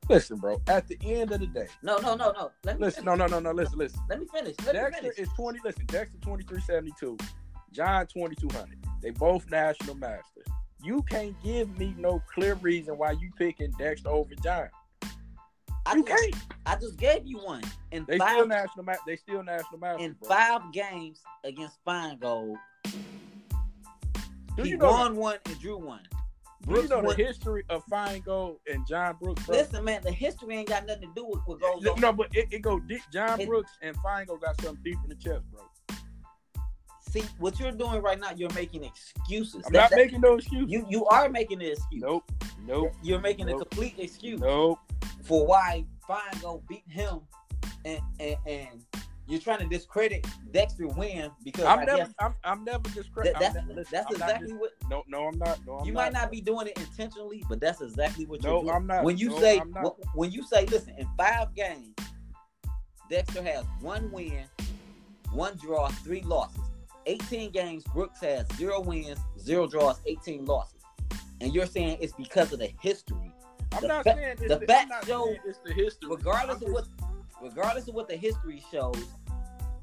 [SPEAKER 2] Listen, bro. At the end of the day,
[SPEAKER 1] No, no, no, no. Let me
[SPEAKER 2] listen.
[SPEAKER 1] finish.
[SPEAKER 2] No, no, no, no. Listen, listen.
[SPEAKER 1] Let me finish. Let me
[SPEAKER 2] Dexter
[SPEAKER 1] finish.
[SPEAKER 2] is 20. Listen, Dexter 2372, John 2200. They both national masters. You can't give me no clear reason why you picking Dexter over John.
[SPEAKER 1] I
[SPEAKER 2] You
[SPEAKER 1] just,
[SPEAKER 2] can't.
[SPEAKER 1] I just gave you one. In
[SPEAKER 2] They still
[SPEAKER 1] five
[SPEAKER 2] national. Ma- they still national masters.
[SPEAKER 1] in
[SPEAKER 2] bro.
[SPEAKER 1] five games against Finegold,
[SPEAKER 2] Do
[SPEAKER 1] he
[SPEAKER 2] you know?
[SPEAKER 1] won one and drew one.
[SPEAKER 2] do you know the
[SPEAKER 1] won-
[SPEAKER 2] history of Finegold and John Brooks? Bro?
[SPEAKER 1] Listen, man, the history ain't got nothing to do with what goes
[SPEAKER 2] no,
[SPEAKER 1] on.
[SPEAKER 2] no, but it, it go deep. John
[SPEAKER 1] It-
[SPEAKER 2] Brooks and Finegold got something deep in the chest, bro.
[SPEAKER 1] See, what you're doing right now, you're making excuses.
[SPEAKER 2] I'm
[SPEAKER 1] That-
[SPEAKER 2] not
[SPEAKER 1] that-
[SPEAKER 2] making no excuses.
[SPEAKER 1] you you are making an excuse.
[SPEAKER 2] Nope. Nope.
[SPEAKER 1] You're making a complete excuse
[SPEAKER 2] Nope.
[SPEAKER 1] For why Finegold beat him, and, and and you're trying to discredit Dexter win because
[SPEAKER 2] I'm
[SPEAKER 1] I
[SPEAKER 2] never.
[SPEAKER 1] guess
[SPEAKER 2] I'm, I'm never discrediting.
[SPEAKER 1] that, that's that's exactly what
[SPEAKER 2] No, no, I'm not. No, I'm
[SPEAKER 1] you
[SPEAKER 2] not.
[SPEAKER 1] might not be doing it intentionally, but that's exactly what you're
[SPEAKER 2] No,
[SPEAKER 1] doing.
[SPEAKER 2] I'm not.
[SPEAKER 1] When you
[SPEAKER 2] No,
[SPEAKER 1] say when, when you say, listen, in five games, Dexter has one win, one draw, three losses. 18 games, Brooks has zero wins, zero draws, 18 losses. And you're saying it's because of the history.
[SPEAKER 2] I'm
[SPEAKER 1] the
[SPEAKER 2] not
[SPEAKER 1] fa-
[SPEAKER 2] saying it's
[SPEAKER 1] the
[SPEAKER 2] the,
[SPEAKER 1] fact
[SPEAKER 2] I'm
[SPEAKER 1] show-
[SPEAKER 2] saying it's the history.
[SPEAKER 1] Regardless
[SPEAKER 2] I'm
[SPEAKER 1] of what regardless of what the history shows,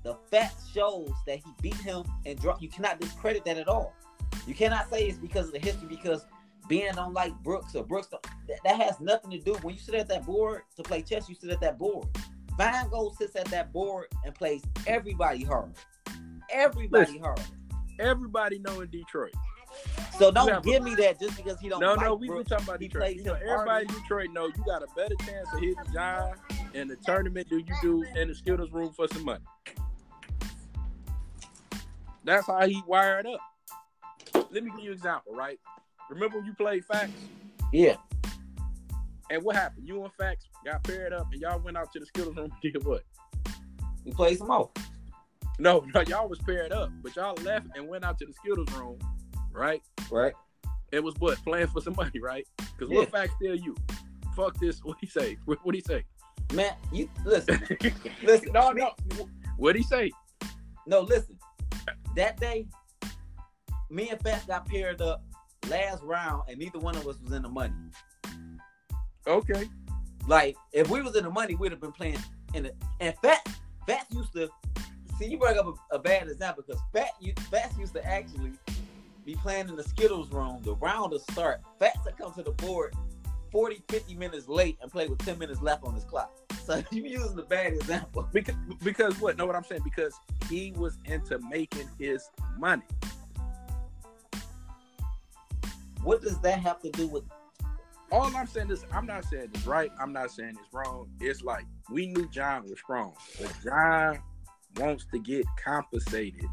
[SPEAKER 1] the fact shows that he beat him and draw you cannot discredit that at all. You cannot say it's because of the history because Ben don't like Brooks or Brooks don't, that, that has nothing to do. When you sit at that board to play chess, you sit at that board. Finegold sits at that board and plays everybody hard. Everybody
[SPEAKER 2] Listen.
[SPEAKER 1] hard.
[SPEAKER 2] everybody know in Detroit.
[SPEAKER 1] So don't
[SPEAKER 2] Yeah,
[SPEAKER 1] give me that just because he don't
[SPEAKER 2] No,
[SPEAKER 1] like
[SPEAKER 2] no, we been talking about Detroit. You know, everybody in Detroit know you got a better chance of hitting John in the tournament than you do in the Skittles room for some money. That's how he wired up. Let me give you an example, right? Remember when you played Fats?
[SPEAKER 1] Yeah.
[SPEAKER 2] And what happened? You and Fats got paired up and y'all went out to the Skittles room and did what?
[SPEAKER 1] He plays some more.
[SPEAKER 2] No, [laughs] no, y'all was paired up, but y'all left and went out to the Skittles room, right?
[SPEAKER 1] Right?
[SPEAKER 2] It was what playing for some money, right? Because what
[SPEAKER 1] Yeah.
[SPEAKER 2] Fats tell you? Fuck this. What he say? What what he say?
[SPEAKER 1] Man, you listen. [laughs] Listen,
[SPEAKER 2] no, no. What he say?
[SPEAKER 1] No, listen. That day, me and Fats got paired up last round, and neither one of us was in the money.
[SPEAKER 2] Okay.
[SPEAKER 1] Like if we was in the money, we'd have been playing in the and Fat Fats used to see you bring up a, a bad example because Fat you Fats used to actually be playing in the Skittles room. The round to start, Fats would come to the board 40, 50 minutes late and play with 10 minutes left on his clock. So [laughs] you using the bad example.
[SPEAKER 2] Because because what? Know what I'm saying? Because he was into making his money.
[SPEAKER 1] What does that have to do with
[SPEAKER 2] All I'm saying is, I'm not saying it's right. I'm not saying it's wrong. It's like we knew John was strong, but John wants to get compensated.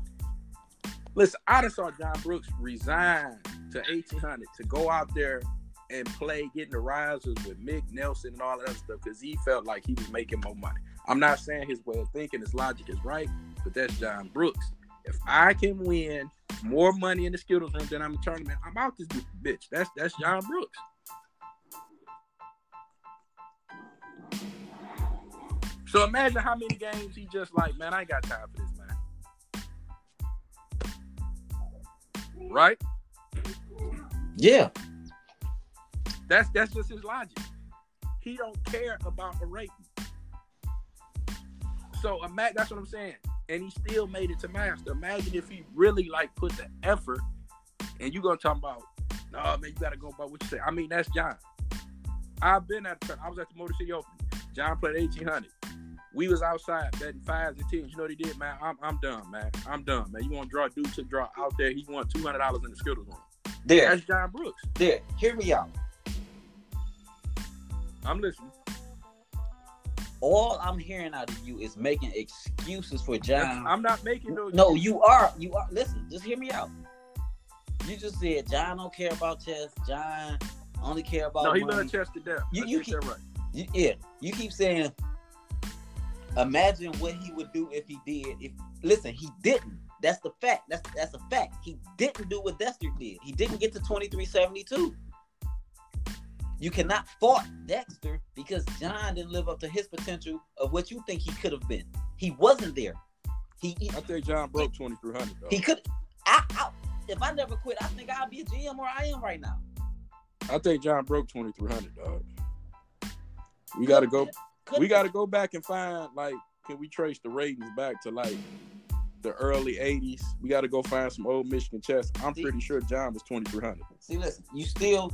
[SPEAKER 2] Listen, I just saw John Brooks resign to 1800 to go out there and play, getting the risers with Mick Nelson and all that stuff because he felt like he was making more money. I'm not saying his way of thinking, his logic is right, but that's John Brooks. If I can win more money in the Skittles room than I'm in tournament, I'm out this bitch. That's that's John Brooks. So imagine how many games he just like, man, I ain't got time for this, Right?
[SPEAKER 1] Yeah.
[SPEAKER 2] That's that's just his logic. He don't care about a rating. So imagine that's what I'm saying. And he still made it to master. Imagine if he really like put the effort and you gonna talk about, no man, you gotta go by what you say. I mean, that's John. I've been at the I was at the Motor City Open. John played 1800. We was outside betting fives and tens. You know what he did, man? I'm, I'm done, man. I'm done, man. You want to draw dude to draw out there? He won two hundred dollars in the Skittles room.
[SPEAKER 1] There.
[SPEAKER 2] That's John Brooks.
[SPEAKER 1] There. Hear me out.
[SPEAKER 2] I'm listening.
[SPEAKER 1] All I'm hearing out of you is making excuses for John.
[SPEAKER 2] I'm not making those.
[SPEAKER 1] No, you are. You are. Listen, just hear me out. You just said John don't care about chess. John only care about.
[SPEAKER 2] No, he
[SPEAKER 1] money.
[SPEAKER 2] chess to death.
[SPEAKER 1] You- you keep-
[SPEAKER 2] right.
[SPEAKER 1] You, yeah, you keep saying. Imagine what he would do if he did. If listen, he didn't. That's the fact. That's that's a fact. He didn't do what Dexter did. He didn't get to twenty three seventy two. You cannot fault Dexter because John didn't live up to his potential of what you think he could have been. He wasn't there. He he,
[SPEAKER 2] I think John broke 2300 though.
[SPEAKER 1] he could. I, I if I never quit, I think I'd be a GM where I am right now.
[SPEAKER 2] I think John broke 2300 dog. We got to go.
[SPEAKER 1] Could
[SPEAKER 2] We got to go back and find like, can we trace the ratings back to like the early 80s? We got to go find some old Michigan chess. I'm
[SPEAKER 1] See-
[SPEAKER 2] pretty sure John was 2300.
[SPEAKER 1] see. Listen, you still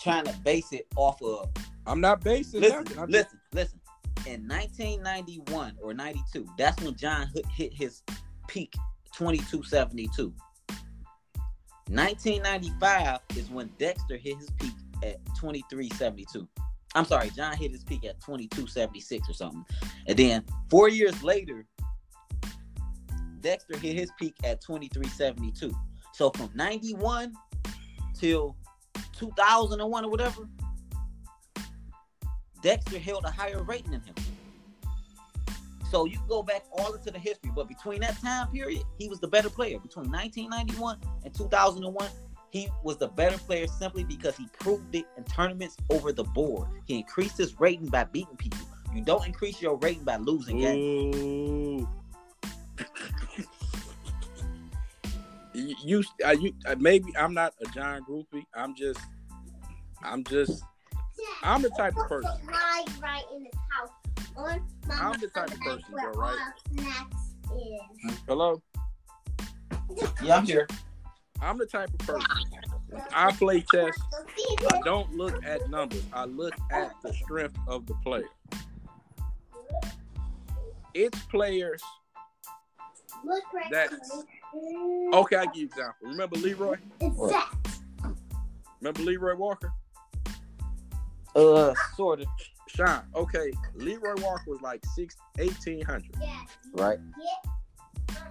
[SPEAKER 1] trying to base it off of
[SPEAKER 2] I'm not basing
[SPEAKER 1] listen,
[SPEAKER 2] nothing. I'm
[SPEAKER 1] listen, listen. In 1991 or 92, that's when John hit his peak 2272. 1995 is when Dexter hit his peak at 2372. I'm sorry, John hit his peak at 2276 or something. And then four years later, Dexter hit his peak at 2372. So from 91 till 2001 or whatever, Dexter held a higher rating than him. So you go back all into the history, but between that time period, he was the better player. Between 1991 and 2001, he was the better player simply because he proved it in tournaments over the board. He increased his rating by beating people. You don't increase your rating by losing games.
[SPEAKER 2] Ooh. you, you, uh, you uh, maybe I'm not a John groupie. I'm just, I'm just, I'm the type of person.
[SPEAKER 3] Right, right in his house. On
[SPEAKER 2] I'm the type of person,
[SPEAKER 3] where
[SPEAKER 2] though, right?
[SPEAKER 3] snacks is.
[SPEAKER 2] Hello,
[SPEAKER 1] Yeah, I'm here.
[SPEAKER 2] I'm the type of person. When I play chess. I don't look at numbers. I look at the strength of the player. It's players.
[SPEAKER 3] Look right
[SPEAKER 2] That's- Okay, I give you example. Remember Leroy?
[SPEAKER 3] It's
[SPEAKER 2] Remember Leroy Walker?
[SPEAKER 1] Uh, sort of.
[SPEAKER 2] Sean. Okay, Leroy Walker was like six, 1800.
[SPEAKER 3] Yeah.
[SPEAKER 1] Right.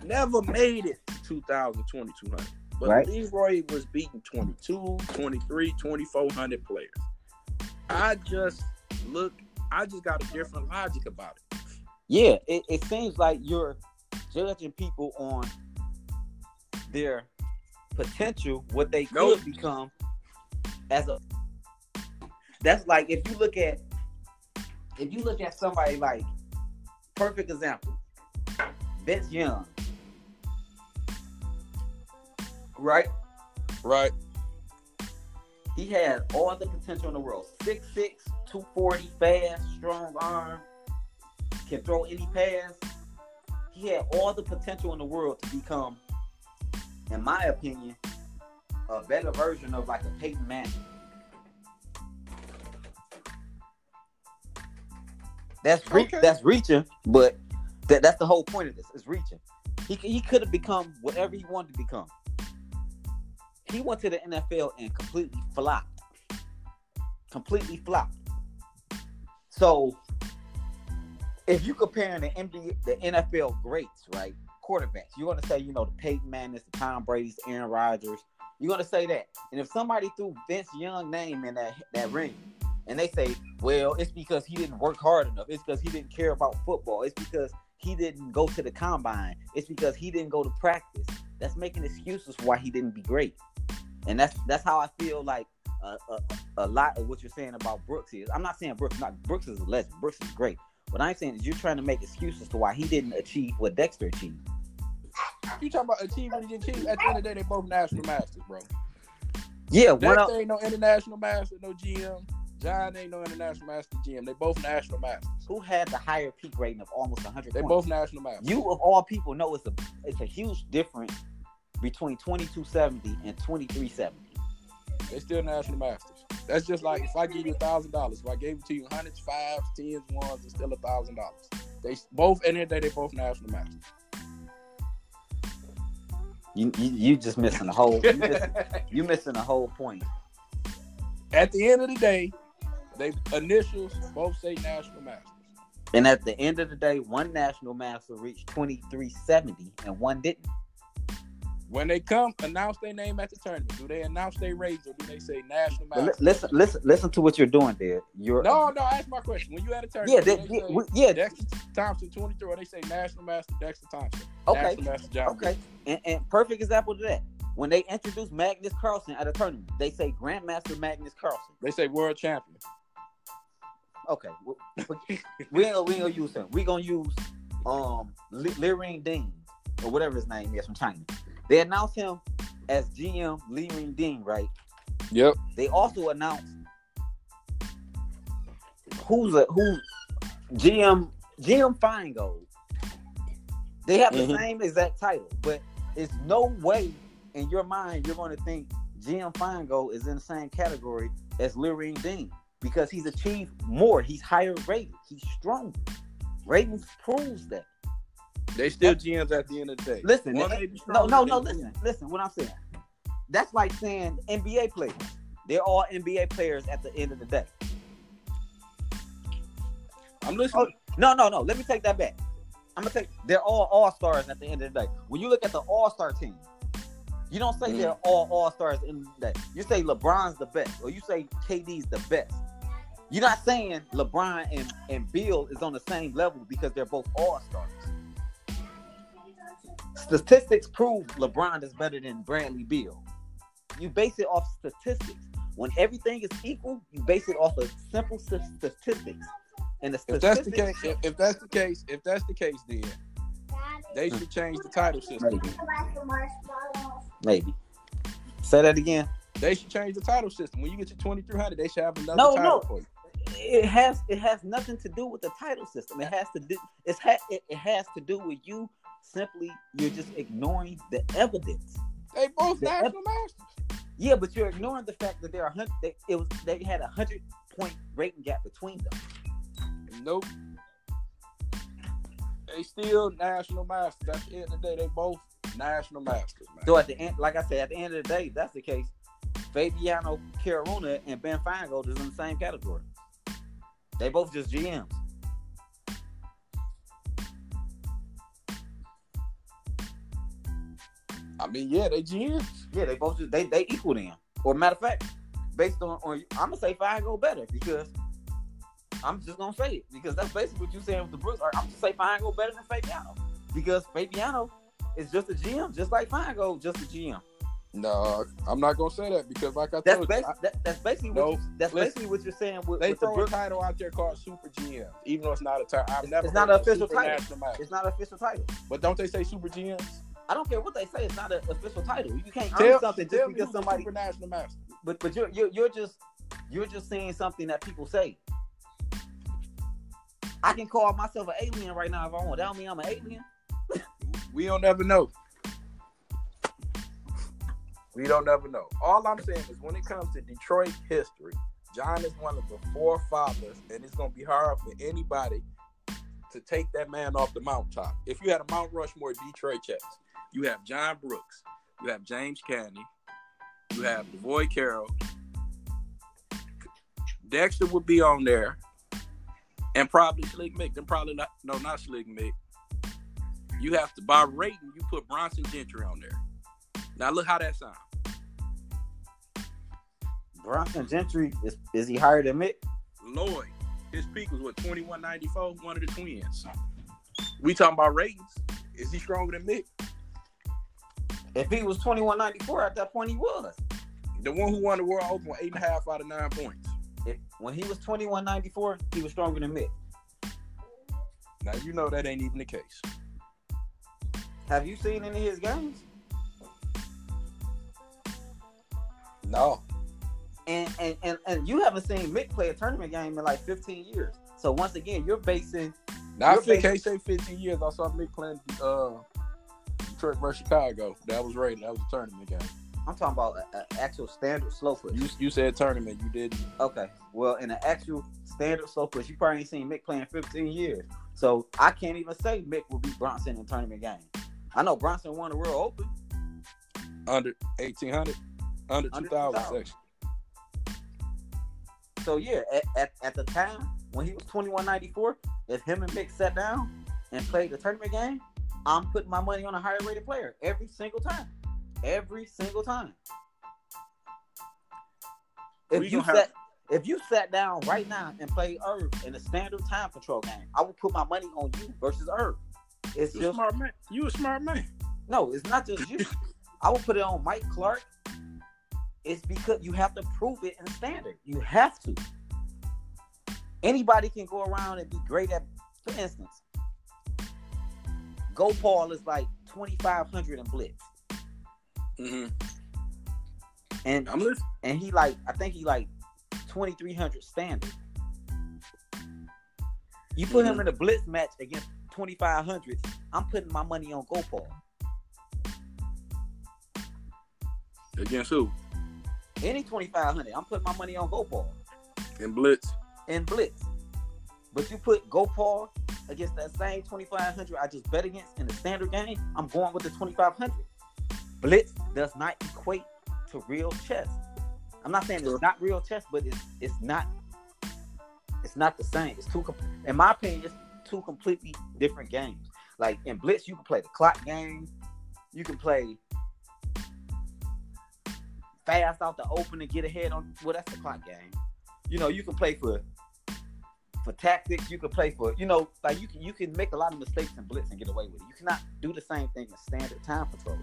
[SPEAKER 2] Never made it to 2000, 2200. But
[SPEAKER 1] Right.
[SPEAKER 2] Leroy was beating 22, 23, 2400 players. I just look, I just got a different logic about it.
[SPEAKER 1] Yeah, it, it seems like you're judging people on their potential, what they
[SPEAKER 2] Nope.
[SPEAKER 1] could become as a that's like if you look at if you look at somebody like perfect example, Vince Young. Right?
[SPEAKER 2] Right.
[SPEAKER 1] He had all the potential in the world. 6'6, 240, fast, strong arm, can throw any pass. He had all the potential in the world to become, in my opinion, a better version of like a Peyton Manning. That's re-
[SPEAKER 2] Okay.
[SPEAKER 1] that's reaching, but that, that's the whole point of this. Is reaching. He he could have become whatever he wanted to become. He went to the NFL and completely flopped. Completely flopped. So, if you comparing the NBA, the NFL greats, right, quarterbacks, you're gonna say, you know, the Peyton Manning's, the Tom Brady's, Aaron Rodgers. You're gonna say that. And if somebody threw Vince Young name in that that ring, and they say, well, it's because he didn't work hard enough. It's because he didn't care about football. It's because he didn't go to the combine. It's because he didn't go to practice. That's making excuses why he didn't be great. And that's that's how I feel like a, a, a lot of what you're saying about Brooks is. I'm not saying Brooks not Brooks is a legend. Brooks is great. What I'm saying is you're trying to make excuses to why he didn't achieve what Dexter achieved.
[SPEAKER 2] You talking about achievement and achieve? At the end of the day, they both national masters, bro.
[SPEAKER 1] Yeah, one
[SPEAKER 2] Dexter
[SPEAKER 1] up.
[SPEAKER 2] ain't no international master, no GM. John ain't no international master GM. They both national masters.
[SPEAKER 1] Who had the higher peak rating of almost 100
[SPEAKER 2] They
[SPEAKER 1] points?
[SPEAKER 2] both national masters.
[SPEAKER 1] you of all people know it's a it's a huge difference between 2270 and 2370.
[SPEAKER 2] They still national masters. That's just like if I give you a thousand dollars, if I gave it to you hundreds, fives, tens, ones, it's still a thousand dollars. They both at the end of the day, they both national masters.
[SPEAKER 1] You you, you just missing the whole you missing, [laughs] you missing the whole point.
[SPEAKER 2] at the end of the day, they initials both say national masters.
[SPEAKER 1] And at the end of the day, one national master reached 2370 and one didn't.
[SPEAKER 2] When they come announce their name at the tournament, do they announce their ratings or do they say national masters?
[SPEAKER 1] listen, listen, listen to what you're doing there. You're
[SPEAKER 2] No, no, ask my question. When you at a
[SPEAKER 1] yeah,
[SPEAKER 2] tournament,
[SPEAKER 1] they, yeah,
[SPEAKER 2] they say
[SPEAKER 1] we- yeah,
[SPEAKER 2] Dexter Thompson 23, or they say national master Dexter Thompson.
[SPEAKER 1] Okay.
[SPEAKER 2] National master John.
[SPEAKER 1] okay. And, and perfect example to that. When they introduce Magnus Carlsen at a tournament, they say Grandmaster Magnus Carlsen.
[SPEAKER 2] They say world champion.
[SPEAKER 1] Okay, we, we ain't, we ain't gonna use him. We gonna use um Li, Li Ring Ding or whatever his name is from China. They announced him as GM Li Ring Ding, right?
[SPEAKER 2] Yep.
[SPEAKER 1] They also announced who's a who GM GM Finegold. They have the
[SPEAKER 2] Mhm.
[SPEAKER 1] same exact title, but it's no way in your mind you're going to think GM Finegold is in the same category as Lirine Dean because he's achieved more. He's higher rated. He's stronger. Ratings proves that.
[SPEAKER 2] They still GMs at the end of the day.
[SPEAKER 1] Listen,
[SPEAKER 2] One
[SPEAKER 1] eh,
[SPEAKER 2] may be
[SPEAKER 1] no, no, no.
[SPEAKER 2] do.
[SPEAKER 1] Listen, listen. What I'm saying. That's like saying NBA players. They're all NBA players at the end of the day.
[SPEAKER 2] I'm listening.
[SPEAKER 1] No, no, no. Let me take that back. I'm gonna take. They're all all stars at the end of the day. When you look at the All Star team, you don't say
[SPEAKER 2] Mhm.
[SPEAKER 1] they're all all stars in the end of the day. You say LeBron's the best, or you say KD's the best. You're not saying LeBron and, and Beal is on the same level because they're both all stars. Statistics prove LeBron is better than Bradley Beal. You base it off statistics. When everything is equal, you base it off of simple st- statistics. And the
[SPEAKER 2] If that's the case, if, if that's the case, if that's the case, then they should change the title system.
[SPEAKER 1] Maybe. Maybe. Say that again.
[SPEAKER 2] They should change the title system. When you get to 2300, they should have another
[SPEAKER 1] No,
[SPEAKER 2] title
[SPEAKER 1] no.
[SPEAKER 2] for you.
[SPEAKER 1] It has it has nothing to do with the title system. It has to do it's ha- it, it has to do with you simply you're just ignoring the evidence.
[SPEAKER 2] They both
[SPEAKER 1] The
[SPEAKER 2] national masters.
[SPEAKER 1] Yeah, but you're ignoring the fact that there are hundred. They, it was they had a hundred point rating gap between them.
[SPEAKER 2] Nope. They still national masters. At the end of the day, they both national masters, man.
[SPEAKER 1] So at the end, like I said, at the end of the day, that's the case. Fabiano Caruana and Ben Finegold is in the same category. They both just GMs.
[SPEAKER 2] I mean, yeah, they GMs.
[SPEAKER 1] Yeah, they both just they they equal them. Or matter of fact, based on on I'm gonna say Finegold better because I'm just gonna say it because that's basically what you saying with the Brooks. Or I'm gonna say Finegold better than Fabiano because Fabiano is just a GM, just like Finegold, just a GM.
[SPEAKER 2] No, I'm not gonna say that because, like I
[SPEAKER 1] That's
[SPEAKER 2] told you,
[SPEAKER 1] basi- that, that's basically
[SPEAKER 2] No,
[SPEAKER 1] what you, that's
[SPEAKER 2] listen.
[SPEAKER 1] basically what you're saying with,
[SPEAKER 2] they
[SPEAKER 1] with the
[SPEAKER 2] throw a title out there called Super GM, even though it's not a title. I've
[SPEAKER 1] It's-
[SPEAKER 2] never
[SPEAKER 1] it's not an official title. It's not an official title.
[SPEAKER 2] But don't they say Super GMs?
[SPEAKER 1] I don't care what they say. It's not an official title. You can't earn
[SPEAKER 2] Tell,
[SPEAKER 1] something
[SPEAKER 2] tell
[SPEAKER 1] just because somebody.
[SPEAKER 2] super national master.
[SPEAKER 1] But but you're, you're you're just you're just saying something that people say. I can call myself an alien right now if I want. That don't mean I'm an alien.
[SPEAKER 2] We don't ever know. We don't ever know. All I'm saying is when it comes to Detroit history, John is one of the forefathers, and it's gonna be hard for anybody to take that man off the mountaintop. If you had a Mount Rushmore Detroit chess, you have John Brooks, you have James Canty, you have Devoy Carroll, Dexter would be on there, and probably Slick Mick. Then probably not no, not Slick Mick. You have to by rating, you put Bronson Gentry on there. Now look how that sounds.
[SPEAKER 1] Bronson Gentry is is he higher than Mick?
[SPEAKER 2] Lloyd, his peak was what 2194, one of the twins. We talking about ratings. Is he stronger than Mick?
[SPEAKER 1] If he was 2194 at that point, he was.
[SPEAKER 2] The one who won the World Open eight and a half out of nine points.
[SPEAKER 1] If, when he was 2194, he was stronger than Mick.
[SPEAKER 2] Now you know that ain't even the case.
[SPEAKER 1] Have you seen any of his games?
[SPEAKER 2] No.
[SPEAKER 1] And and and, and you haven't seen Mick play a tournament game in like 15 years. So once again, you're basing
[SPEAKER 2] Now I
[SPEAKER 1] You're
[SPEAKER 2] think
[SPEAKER 1] basi-
[SPEAKER 2] can't say 15 years. I saw Mick playing uh, Detroit versus Chicago. That was rated. That was a tournament game.
[SPEAKER 1] I'm talking about an actual standard slow push.
[SPEAKER 2] You you said tournament. You didn't.
[SPEAKER 1] Okay. Well, in an actual standard slow push, you probably ain't seen Mick playing 15 years. So I can't even say Mick will beat Bronson in a tournament game. I know Bronson won the World Open.
[SPEAKER 2] under 1800, under
[SPEAKER 1] Under
[SPEAKER 2] 2000
[SPEAKER 1] 2000.
[SPEAKER 2] section.
[SPEAKER 1] So yeah, at, at, at the time when he was 2194, if him and Mick sat down and played the tournament game, I'm putting my money on a higher rated player every single time. Every single time. If
[SPEAKER 2] We
[SPEAKER 1] you
[SPEAKER 2] gonna have-
[SPEAKER 1] sat if you sat down right now and played Herb in a standard time control game, I would put my money on you versus Herb. It's
[SPEAKER 2] You a
[SPEAKER 1] just
[SPEAKER 2] smart man. You a smart man.
[SPEAKER 1] no, it's not just you. I would put it on Mike Clark. It's because you have to prove it in standard. You have to. Anybody can go around and be great at, for instance, Go Paul is like 2,500 in blitz.
[SPEAKER 2] Mm-hmm.
[SPEAKER 1] And
[SPEAKER 2] I'm listening.
[SPEAKER 1] and he like, I think he like 2,300 standard. You put him in a blitz match against 2,500, I'm putting my money on Go Paul.
[SPEAKER 2] Against who?
[SPEAKER 1] Any 2,500, I'm putting my money on Go Paul.
[SPEAKER 2] In Blitz.
[SPEAKER 1] and blitz. But you put Go Paul against that same 2500 I just bet against in the standard game, I'm going with the 2500. Blitz does not equate to real chess. I'm not saying it's not real chess, but it's it's not it's not the same. It's two in my opinion, it's two completely different games. Like in Blitz, you can play the clock game, you can play fast out the open and get ahead on well, that's the clock game. You know, you can play for for tactics. You can play for you know, like you can you can make a lot of mistakes in blitz and get away with it. You cannot do the same thing in standard time controls,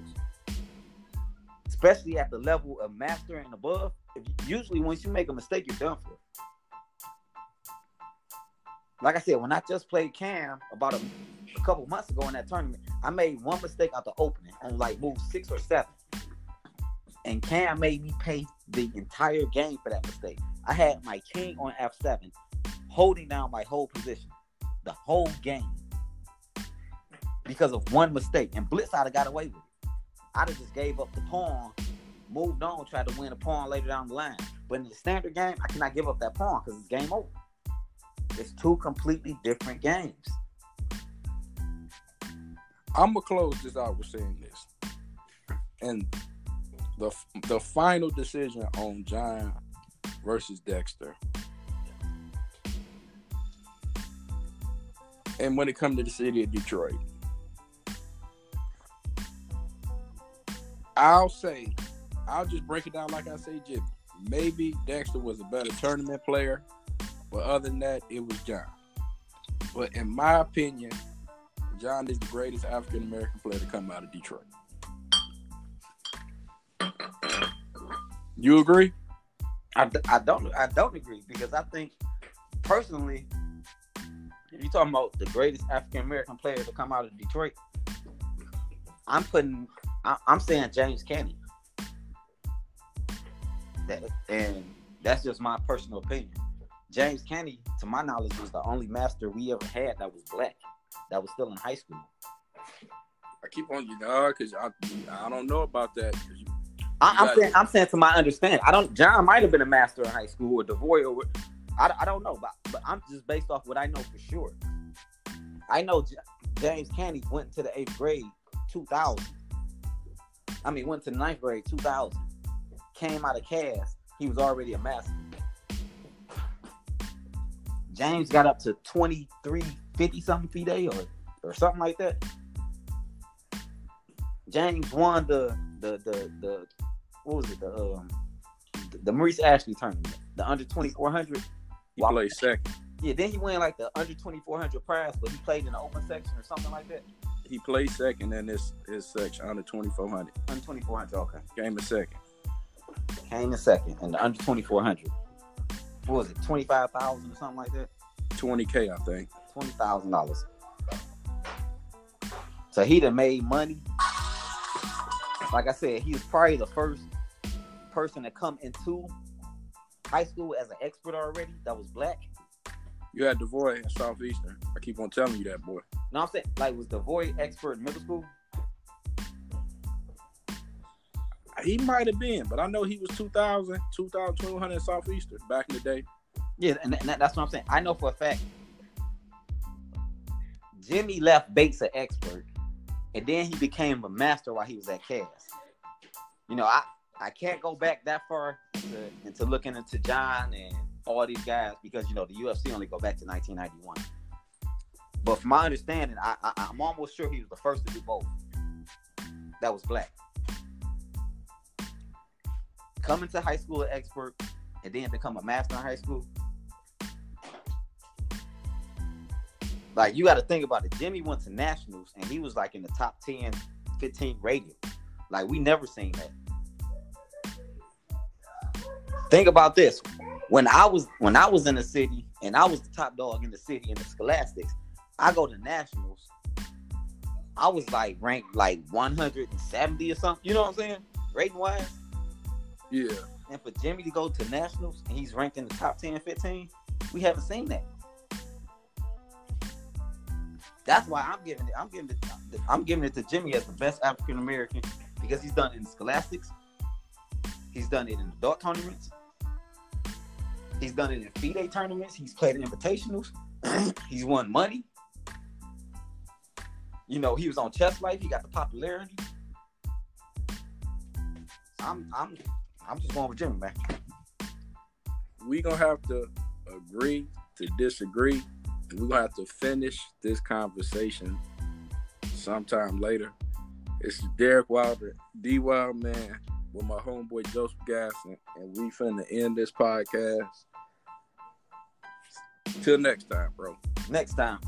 [SPEAKER 1] especially at the level of master and above. If usually, once you make a mistake, you're done for. Like I said, when I just played Cam about a, a couple months ago in that tournament, I made one mistake out the opening on like move six or seven, and Cam made me pay the entire game for that mistake. I had my king on F7, holding down my whole position, the whole game, because of one mistake. And Blitz I'd have got away with it. I'd have just gave up the pawn, moved on, tried to win a pawn later down the line. But in the standard game, I cannot give up that pawn because it's game over. It's two completely different games.
[SPEAKER 2] I'm gonna close this out with saying this, and the the final decision on John versus Dexter, and when it comes to the city of Detroit, I'll say, I'll just break it down like I say, Jimmy. Maybe Dexter was a better tournament player, but other than that, it was John. But in my opinion, John is the greatest African American player to come out of Detroit. You agree?
[SPEAKER 1] I, d- I don't I don't agree because I think personally, if you're talking about the greatest African American player to come out of Detroit, I'm putting. I, I'm saying James Canty. That and that's just my personal opinion. James Canty, to my knowledge, was the only master we ever had that was black, that was still in high school.
[SPEAKER 2] I keep on you know because I I don't know about that. you-
[SPEAKER 1] I, I'm saying. I'm saying to my understanding. I don't. John might have been a master in high school or Devoy or I, I don't know, but but I'm just based off what I know for sure. I know J- James Canty went to the eighth grade 2000. I mean, went to the ninth grade 2000. Came out of Cass. He was already a master. James got up to 23, 50 something feet a or or something like that. James won the the the the what was it the um the, the Maurice Ashley tournament, the under 2400.
[SPEAKER 2] he
[SPEAKER 1] Wow.
[SPEAKER 2] played second.
[SPEAKER 1] Yeah, then he won like the under 2400 prize, but he played in the open section or something like that.
[SPEAKER 2] He played second in this his section under twenty four hundred.
[SPEAKER 1] Under 2400, okay.
[SPEAKER 2] Came in second.
[SPEAKER 1] Came in second in the under 2400. What was it, 25,000 or something like that?
[SPEAKER 2] Twenty K I think.
[SPEAKER 1] Twenty thousand dollars. So he done made money. Like I said, he was probably the first person to come into high school as an expert already that was black.
[SPEAKER 2] You had Devoy in Southeastern. I keep on telling you that boy.
[SPEAKER 1] No, I'm saying like was Devoy expert in middle school?
[SPEAKER 2] He might have been, but I know he was 2000, 2000, 2100 Southeastern back in the day.
[SPEAKER 1] Yeah, and, and that- that's what I'm saying. I know for a fact. Jimmy left Bates an expert, and then he became a master while he was at Cass. You know, I I can't go back that far into, into looking into John and all these guys because you know the USCF only go back to 1991. But from my understanding, I, I I'm almost sure he was the first to do both. That was black. Coming to high school an expert and then become a master in high school. Like you got to think about it. Jimmy went to nationals and he was like in the top 10, 15 rated. Like we never seen that. Think about this. When I was when I was in the city and I was the top dog in the city in the scholastics, I go to nationals. I was like ranked like 170 or something. You know what I'm saying? Rating wise.
[SPEAKER 2] Yeah.
[SPEAKER 1] And for Jimmy to go to nationals and he's ranked in the top 10, 15, we haven't seen that. That's why I'm giving it. I'm giving it. I'm giving it to Jimmy as the best African American because he's done it in scholastics. He's done it in adult tournaments. He's done it in FIDE tournaments. He's played in invitationals. [clears throat] he's won money. You know, he was on Chess Life. He got the popularity. I'm, I'm, I'm just going with Jimmy, man.
[SPEAKER 2] we gonna have to agree to disagree, and we're gonna have to finish this conversation sometime later. It's Derek Wilder, D Wild Man, with my homeboy Joseph Gasson, and we finna end this podcast. Till next time, bro.
[SPEAKER 1] Next time.